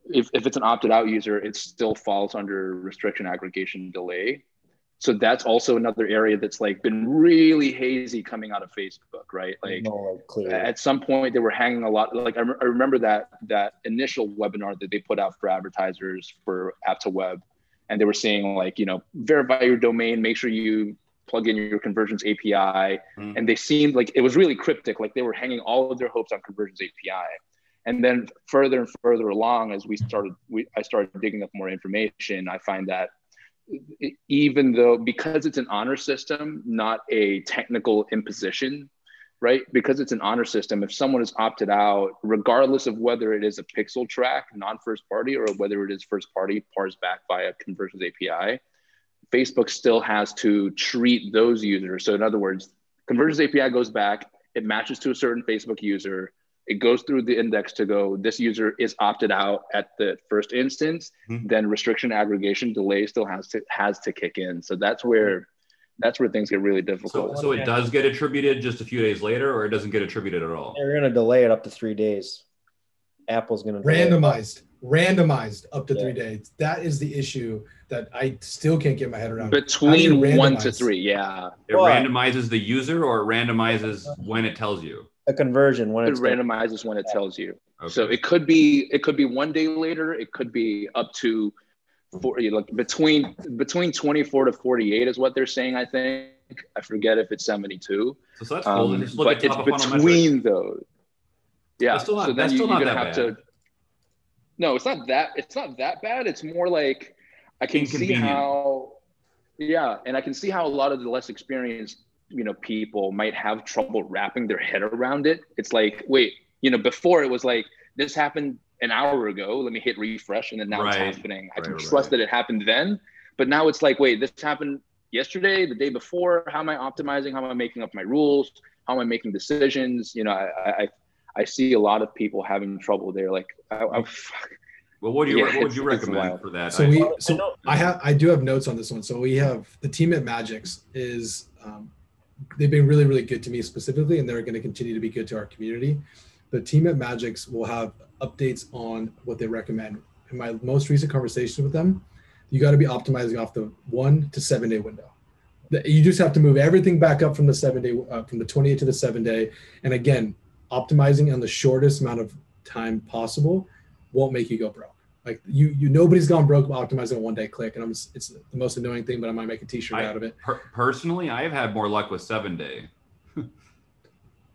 if, if it's an opted out user, it still falls under restriction aggregation delay. So that's also another area that's like been really hazy coming out of Facebook, right? Like no, like at some point they were hanging a lot like I, rem- I remember that that initial webinar that they put out for advertisers for app to web and they were saying like, you know, verify your domain, make sure you plug in your conversions API. Mm. And they seemed like it was really cryptic, like they were hanging all of their hopes on conversions API. And then further and further along, as we started, we, I started digging up more information. I find that even though because it's an honor system, not a technical imposition, right? Because it's an honor system, if someone is opted out, regardless of whether it is a pixel track, non-first party, or whether it is first party parsed back via conversions API, Facebook still has to treat those users. So in other words, conversions API goes back, it matches to a certain Facebook user, it goes through the index to go, this user is opted out at the first instance, mm-hmm. then restriction aggregation delay still has to has to kick in. So that's where that's where things get really difficult. So, so it does get attributed just a few days later, or it doesn't get attributed at all. They're going to delay it up to three days. Apple's going to randomized, randomized up to yeah. three days. That is the issue that I still can't get my head around. Between one to three, yeah. It randomizes the user, or it randomizes when it tells you. A conversion when it randomizes when it tells you. Okay. So it could be it could be one day later. It could be up to for you look between between 24 to 48 is what they're saying i think. I forget if it's 72 so that's cool. Um, but it's between those. Yeah. That's still not, so then you, are gonna have bad. to no it's not that it's not that bad. It's more like i can see how yeah and i can see how a lot of the less experienced you know people might have trouble wrapping their head around it. It's like wait you know before it was like this happened an hour ago. Let me hit refresh, and then now right. it's happening. I can right, trust right. that it happened then, but now it's like, wait, this happened yesterday, the day before. How am I optimizing? How am I making up my rules? How am I making decisions? You know, I I, I see a lot of people having trouble there. Like, I, I, well, what do you yeah, what would you recommend for that? So I, we so I have I do have notes on this one. So we have the team at Magix is um, they've been really really good to me specifically, and they're going to continue to be good to our community. The team at Magix will have updates on what they recommend. In my most recent conversation with them, you got to be optimizing off the one to seven day window. You just have to move everything back up from the seven day, uh, from the 28 to the seven day. And again, optimizing on the shortest amount of time possible won't make you go broke. Like you, you nobody's gone broke optimizing a one day click, and I'm it's the most annoying thing, but I might make a T-shirt I, out of it. Per- personally, I've had more luck with seven day.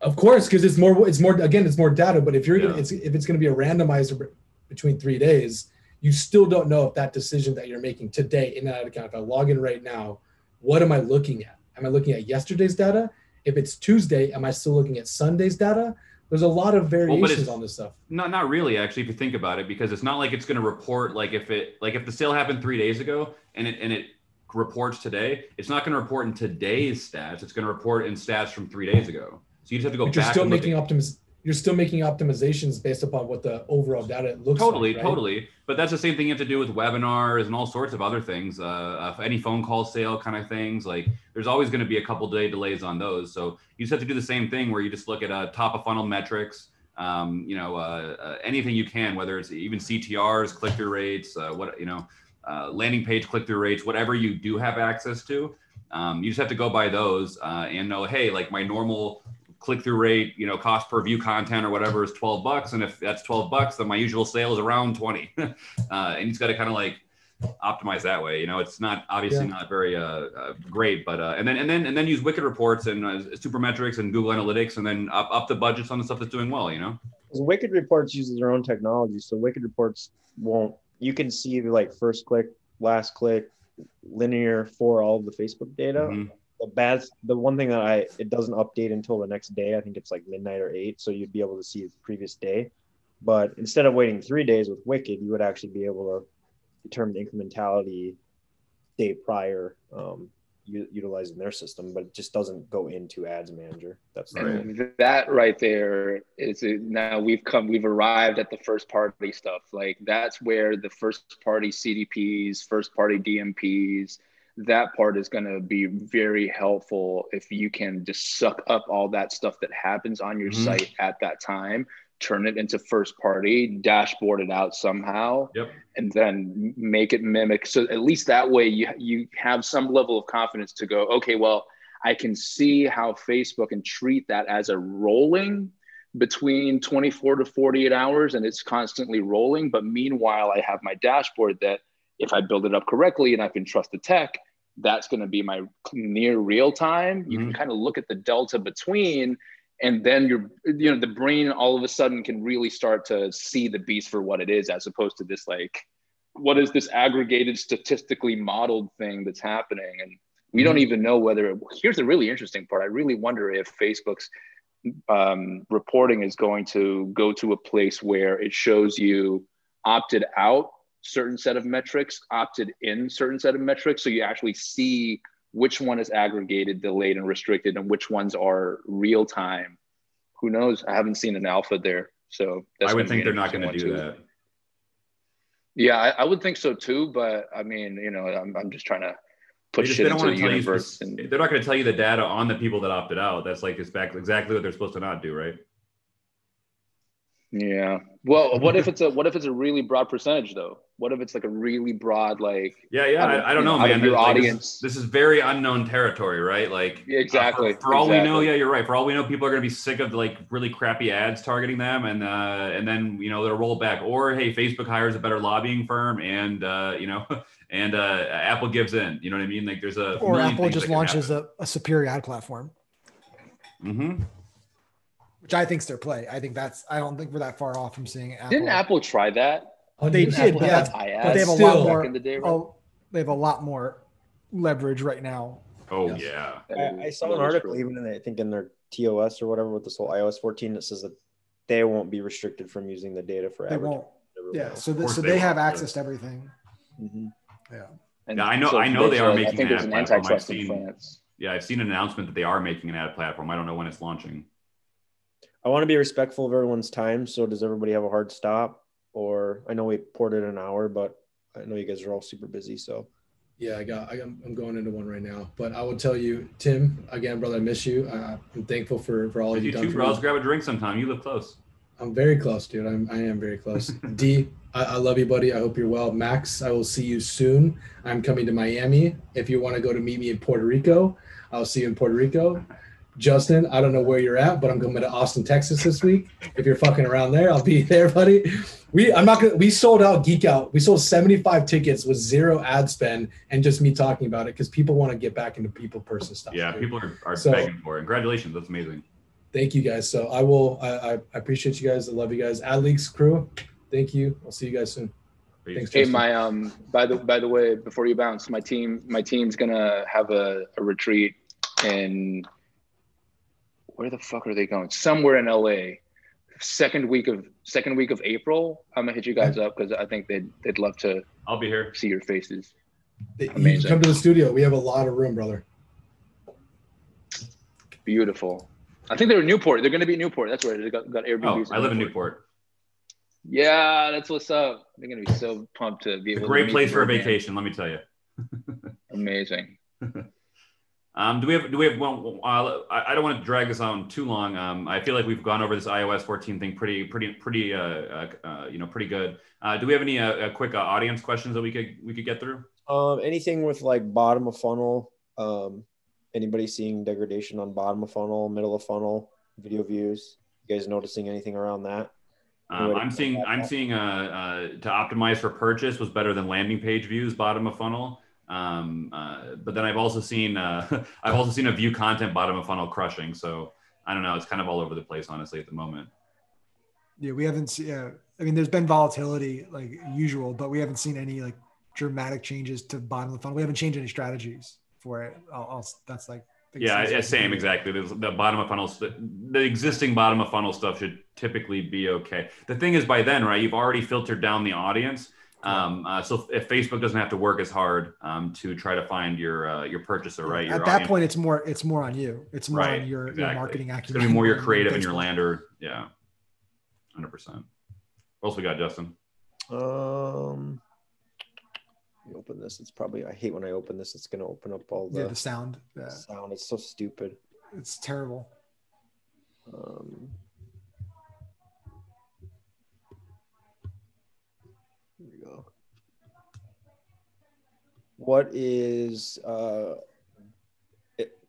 Of course, because it's more. It's more. Again, it's more data. But if you're, yeah. gonna, it's, if it's going to be a randomizer between three days, you still don't know if that decision that you're making today in that account. If I log in right now, what am I looking at? Am I looking at yesterday's data? If it's Tuesday, am I still looking at Sunday's data? There's a lot of variations well, on this stuff. Not not really actually if you think about it because it's not like it's going to report like if it like if the sale happened 3 days ago and it and it reports today, it's not going to report in today's stats. It's going to report in stats from 3 days ago. So you just have to go. But you're still making optimiz- You're still making optimizations based upon what the overall data looks totally, like. Totally, right? totally. But that's the same thing you have to do with webinars and all sorts of other things. Uh, uh, any phone call sale kind of things. Like there's always going to be a couple day delays on those. So you just have to do the same thing where you just look at uh, top of funnel metrics. Um, you know, uh, uh, anything you can, whether it's even CTRs, click through rates, uh, what you know, uh, landing page click through rates, whatever you do have access to. Um, you just have to go by those uh, and know, hey, like my normal click through rate, you know, cost per view content or whatever is 12 bucks. And if that's 12 bucks, then my usual sale is around 20. [laughs] uh, and he's got to kind of like optimize that way. You know, it's not obviously yeah. not very uh, uh, great, but uh, and then and then and then use Wicked reports and uh, Supermetrics and Google Analytics, and then up, up the budgets on the stuff that's doing well. You know, Wicked reports uses their own technology, so Wicked reports won't. You can see like first click, last click, linear for all of the Facebook data. Mm-hmm the bad the one thing that I it doesn't update until the next day. I think it's like midnight or eight, so you'd be able to see the previous day. But instead of waiting three days with Wicked, you would actually be able to determine incrementality day prior, um, u- utilizing their system. But it just doesn't go into Ads Manager. That's right. that right there is it, now we've come we've arrived at the first party stuff. Like that's where the first party CDPs, first party DMPs that part is going to be very helpful if you can just suck up all that stuff that happens on your mm-hmm. site at that time turn it into first party dashboard it out somehow yep. and then make it mimic so at least that way you you have some level of confidence to go okay well i can see how facebook can treat that as a rolling between 24 to 48 hours and it's constantly rolling but meanwhile i have my dashboard that if I build it up correctly and I can trust the tech, that's going to be my near real time. You mm-hmm. can kind of look at the delta between, and then your you know the brain all of a sudden can really start to see the beast for what it is, as opposed to this like, what is this aggregated statistically modeled thing that's happening, and we don't mm-hmm. even know whether. It, here's the really interesting part. I really wonder if Facebook's um, reporting is going to go to a place where it shows you opted out certain set of metrics, opted in certain set of metrics. So you actually see which one is aggregated, delayed, and restricted, and which ones are real time. Who knows? I haven't seen an alpha there. So I would think they're not going to do too. that. Yeah, I, I, would think so too. But I mean, you know, I'm, I'm just trying to put they shit into the universe. You, and, they're not going to tell you the data on the people that opted out. That's like exactly what they're supposed to not do, right? Yeah. Well, what if [laughs] it's a what if it's a really broad percentage though? What if it's like a really broad like? Yeah, yeah. I, I don't know, man. Your like, audience. This, this, is very unknown territory, right? Like yeah, exactly. Uh, for, for all we know, yeah, you're right. For all we know, people are going to be sick of like really crappy ads targeting them, and uh, and then you know they'll roll back. Or hey, Facebook hires a better lobbying firm, and uh, you know, [laughs] and uh, Apple gives in. You know what I mean? Like there's a or Apple just launches a, a superior ad platform. Mm-hmm which I think's their play. I think that's. I don't think we're that far off from seeing. Apple. Didn't Apple try that? Oh, they did, Apple yeah. But they have a lot more. The day, right? oh, they have a lot more leverage right now. Oh yes. yeah. I, I, saw an article true. even in I think in their TOS or whatever with this whole iOS 14 that says that they won't be restricted from using the data for. They won't. Yeah. So, the, so they, they have access to everything. Mm-hmm. Yeah. And yeah, I know. So I know they are making. I think there's an antitrust in France. Yeah, I've seen an announcement that they are making an ad platform. I don't know when it's launching. I want to be respectful of everyone's time. So does everybody have a hard stop? Or I know we ported an hour, but I know you guys are all super busy. So yeah, I got. I, am going into one right now, but I will tell you, Tim. Again, brother, I miss you. Uh, I'm thankful for for all you, you done. Too, bro. Let's grab a drink sometime. You live close. I'm very close, dude. I'm. I am very close. [laughs] D, I, I love you, buddy. I hope you're well. Max, I will see you soon. I'm coming to Miami. If you want to go to meet me in Puerto Rico, I'll see you in Puerto Rico. [laughs] Justin, I don't know where you're at, but I'm coming to Austin, Texas this week. If you're fucking around there, I'll be [laughs] there, buddy. We I'm not gonna we sold out Geek Out. We sold 75 tickets with zero ad spend and just me talking about it because people want to get back into people person stuff. Yeah, dude. people are, are so, begging for it. Congratulations, that's amazing. Thank you guys. So I will I, I appreciate you guys. I love you guys. AdLeaks crew, thank you. I'll see you guys soon. Thanks, hey, my um by the by the way, before you bounce, my team my team's gonna have a, a retreat in where the fuck are they going? Somewhere in LA. Second week of second week of April. I'm gonna hit you guys up because I think they'd they'd love to. I'll be here. See your faces. Amazing. Come to the studio. We have a lot of room, brother. Beautiful. I think they're in Newport. They're going to be in Newport. That's where they got, got Airbnb. Oh, I live in Newport. Yeah, that's what's up. They're going to be so pumped to be able. A great place for a vacation, let me tell you. [laughs] Amazing. [laughs] Um, do we have do we have one? Uh, I don't want to drag this on too long. Um, I feel like we've gone over this iOS 14 thing pretty pretty pretty uh, uh, uh you know pretty good. Uh, do we have any uh, quick audience questions that we could we could get through? Um, anything with like bottom of funnel. Um, anybody seeing degradation on bottom of funnel, middle of funnel, video views? You guys noticing anything around that? Um, I'm seeing I'm seeing uh, to optimize for purchase was better than landing page views bottom of funnel. Um, uh, but then I've also seen uh, [laughs] I've also seen a view content bottom of funnel crushing. So I don't know. It's kind of all over the place, honestly, at the moment. Yeah, we haven't seen. Yeah, I mean, there's been volatility like usual, but we haven't seen any like dramatic changes to bottom of the funnel. We haven't changed any strategies for it. I'll, I'll, that's like yeah, yeah, same exactly. The, the bottom of funnel, the, the existing bottom of funnel stuff should typically be okay. The thing is, by then, right, you've already filtered down the audience. Um, uh, so if Facebook doesn't have to work as hard um, to try to find your uh, your purchaser, right? Your At that audience. point, it's more it's more on you. It's more right, on your, exactly. your marketing acumen. It's gonna be more your creative and your lander. Yeah, hundred percent. What else we got, Justin? Um, you open this. It's probably I hate when I open this. It's gonna open up all the yeah the sound. Yeah. Sound. It's so stupid. It's terrible. Um, what is uh,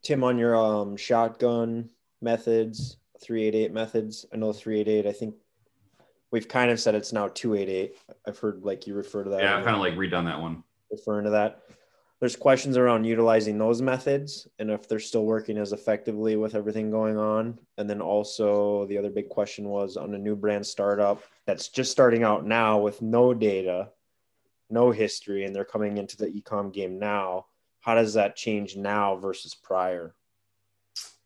Tim on your um, shotgun methods, 388 methods? I know 388. I think we've kind of said it's now 288. I've heard like you refer to that. Yeah, I've kind of like redone that one. Referring to that. There's questions around utilizing those methods and if they're still working as effectively with everything going on. And then also the other big question was on a new brand startup that's just starting out now with no data, no history, and they're coming into the ecom game now. How does that change now versus prior?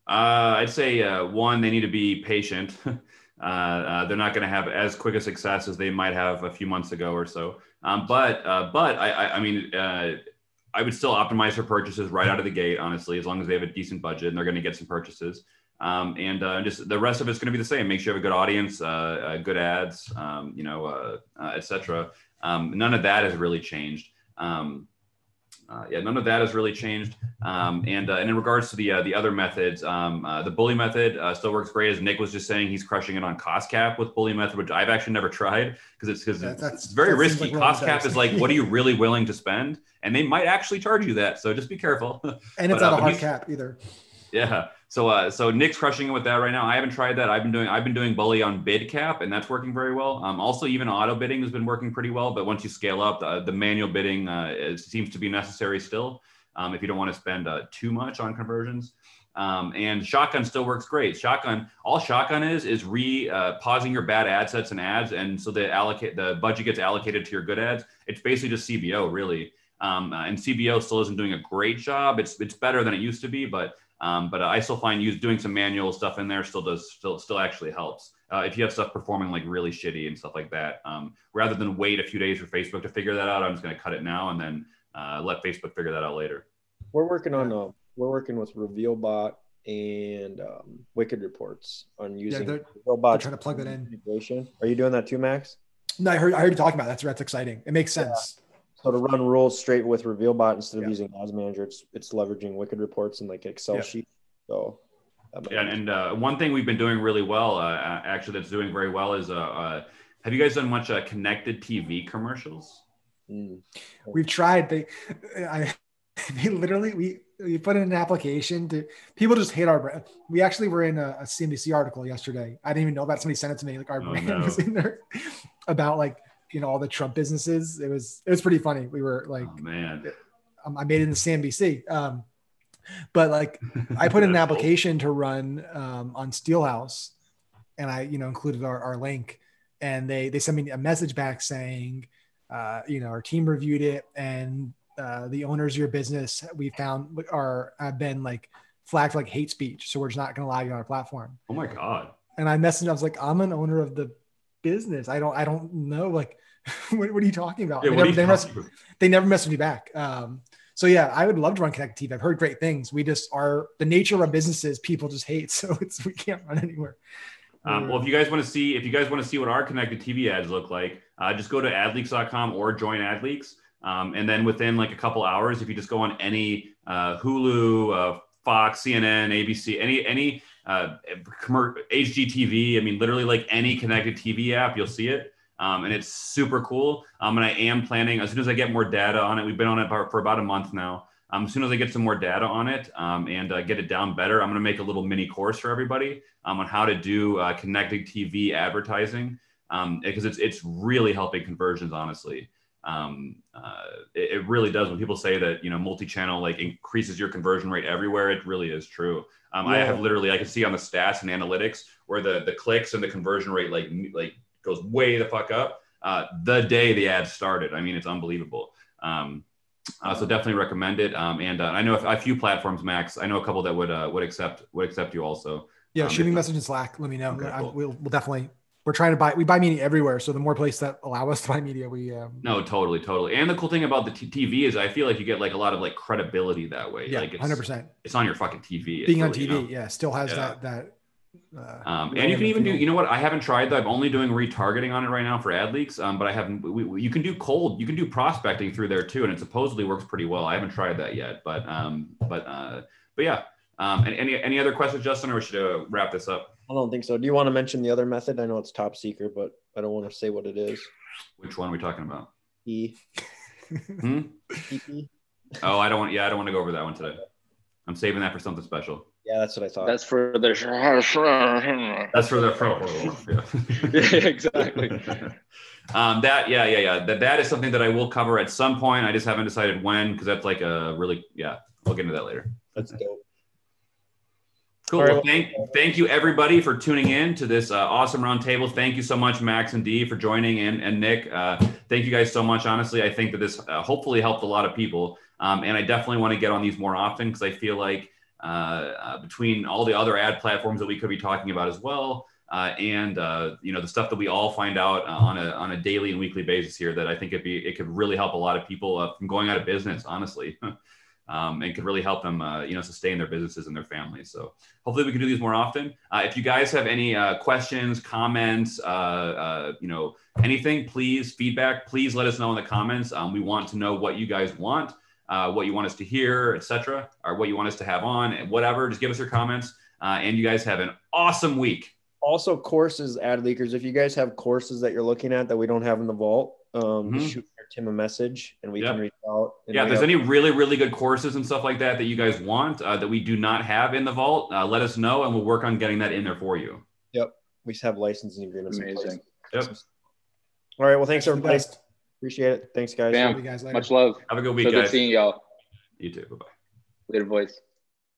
Uh, I'd say uh, one, they need to be patient. [laughs] Uh, uh, they're not going to have as quick a success as they might have a few months ago or so. Um, but uh, but I, I, I mean, uh, I would still optimize for purchases right out of the gate, honestly, as long as they have a decent budget and they're going to get some purchases. Um, and uh, just the rest of it's going to be the same. Make sure you have a good audience, uh, good ads, um, you know, etc. Um, none of that has really changed. Um, uh, yeah, none of that has really changed. Um, and, uh, and in regards to the uh, the other methods, um, uh, the bully method uh, still works great. As Nick was just saying, he's crushing it on cost cap with bully method, which I've actually never tried because it's because it's, it's, very risky. Like cost cap is like, what are you [laughs] really willing to spend? And they might actually charge you that. So just be careful. And [laughs] it's but, not uh, a hard cap either. Yeah. So uh, so Nick's crushing it with that right now. I haven't tried that. I've been doing I've been doing bully on bid cap, and that's working very well. Um, also even auto bidding has been working pretty well. But once you scale up, the, the manual bidding uh, seems to be necessary still. Um, if you don't want to spend uh, too much on conversions. Um, and shotgun still works great. Shotgun, all shotgun is is re uh, pausing your bad ad sets and ads, and so the allocate the budget gets allocated to your good ads. It's basically just CBO really, um, uh, and CBO still isn't doing a great job. It's it's better than it used to be, but um, but I still find use doing some manual stuff in there still does still still actually helps. Uh, if you have stuff performing like really shitty and stuff like that, um, rather than wait a few days for Facebook to figure that out, I'm just going to cut it now and then uh, let Facebook figure that out later. We're working on uh, we're working with RevealBot and um, Wicked Reports on using yeah, RevealBot. Trying to plug that in. Are you doing that too, Max? No, I heard I heard you talking about that. That's that's exciting. It makes sense. So to run rules straight with RevealBot instead of yeah. using Ads Manager, it's it's leveraging Wicked reports and like Excel yeah. sheet. So yeah, and uh, one thing we've been doing really well, uh, actually, that's doing very well is uh, uh have you guys done much uh, connected TV commercials? Mm. We've tried. They, I, [laughs] they literally we we put in an application to people just hate our brand. We actually were in a, a CNBC article yesterday. I didn't even know about. Somebody sent it to me. Like our oh, brand [laughs] no. was in there about like you know all the Trump businesses. It was it was pretty funny. We were like, oh, man, um, I made it in the CNBC. Um, but like I put in an [laughs] application to run um, on Steelhouse, and I you know included our, our link, and they they sent me a message back saying, uh, you know, our team reviewed it, and uh, the owners of your business we found are have been like flagged like hate speech, so we're just not going to allow you on our platform. Oh my god! And I messaged, I was like, I'm an owner of the business. I don't I don't know like [laughs] what, what, are you talking about? Yeah, they, never, they, mess, they, never messaged me back. Um, so yeah, I would love to run Connected TV. I've heard great things. We just are the nature of our businesses. People just hate, [laughs] so it's we can't run anywhere. Um, well, if you guys want to see, if you guys want to see what our connected TV ads look like, uh, just go to adleaks.com or join adleaks. Um, and then within like a couple hours, if you just go on any uh, Hulu, uh, Fox, CNN, ABC, any any uh, HGTV, I mean, literally like any connected TV app, you'll see it um, and it's super cool. Um, and I am planning as soon as I get more data on it. We've been on it for, about a month now. Um, as soon as I get some more data on it um, and uh, get it down better, I'm going to make a little mini course for everybody um, on how to do uh, connected TV advertising um, because it's it's really helping conversions. Honestly, um, uh, it, it, really does. When people say that you know multi-channel like increases your conversion rate everywhere, it really is true. Um, yeah. I have literally I can see on the stats and analytics where the the clicks and the conversion rate like like goes way the fuck up uh, the day the ad started. I mean, it's unbelievable. Um, uh, so definitely recommend it. Um, and uh, I know a, few platforms, Max. I know a couple that would uh, would accept would accept you also. Yeah, um, shoot me message in Slack. Let me know. Okay, cool. we'll, we'll definitely. We're trying to buy. We buy media everywhere, so the more places that allow us to buy media, we. Um, no, totally, totally. And the cool thing about the t- TV is, I feel like you get like a lot of like credibility that way. Yeah, like hundred percent. It's on your fucking TV. Being really, on TV, you know? yeah, still has yeah. that that uh, um, and you can even do, you know what? I haven't tried that. I'm only doing retargeting on it right now for AdLeaks. Um, but I haven't, we, we, you can do cold, you can do prospecting through there too. And it supposedly works pretty well. I haven't tried that yet, but, um, but, uh, but yeah. Um, and any, any other questions, Justin, or we should uh, wrap this up? I don't think so. Do you want to mention the other method? I know it's top secret, but I don't want to say what it is. Which one are we talking about? E. [laughs] hmm? E-P. Oh, I don't want, yeah, I don't want to go over that one today. I'm saving that for something special. Yeah, that's what I thought. That's for the. [laughs] That's for the. Front. [laughs] Yeah, exactly. um, that yeah yeah yeah that that is something that I will cover at some point. I just haven't decided when because that's like a really yeah. I'll get into that later. That's dope. Cool. Right. Well, thank thank you everybody for tuning in to this uh, awesome roundtable. Thank you so much, Max and Dee, for joining, and and Nick. Uh, thank you guys so much. Honestly, I think that this uh, hopefully helped a lot of people, um, and I definitely want to get on these more often because I feel like uh, uh, between all the other ad platforms that we could be talking about as well, uh, and you know the stuff that we all find out on a on a daily and weekly basis here, that I think it be it could really help a lot of people from going out of business. Honestly. [laughs] Um, and could really help them, uh, you know, sustain their businesses and their families. So hopefully we can do these more often. Uh, if you guys have any uh, questions, comments, uh, uh, you know, anything, please feedback. Please let us know in the comments. Um, we want to know what you guys want, uh, what you want us to hear, etc., or what you want us to have on, and whatever. Just give us your comments. and you guys have an awesome week. Also, courses, ad leakers. If you guys have courses that you're looking at that we don't have in the vault, um, Mhm. shoot Tim a message and we Yeah. can reach out. And Yeah, if there's have- any really, really good courses and stuff like that that you guys want uh, that we do not have in the vault, uh, let us know and we'll work on getting that in there for you. Yep. We have licensing agreements. Amazing. Yep. All right. Well, thanks everybody. Appreciate it. Thanks, guys. Bam. Love you guys later. Much love. Have a good So week, good seeing y'all. You too. Bye bye. Later, boys.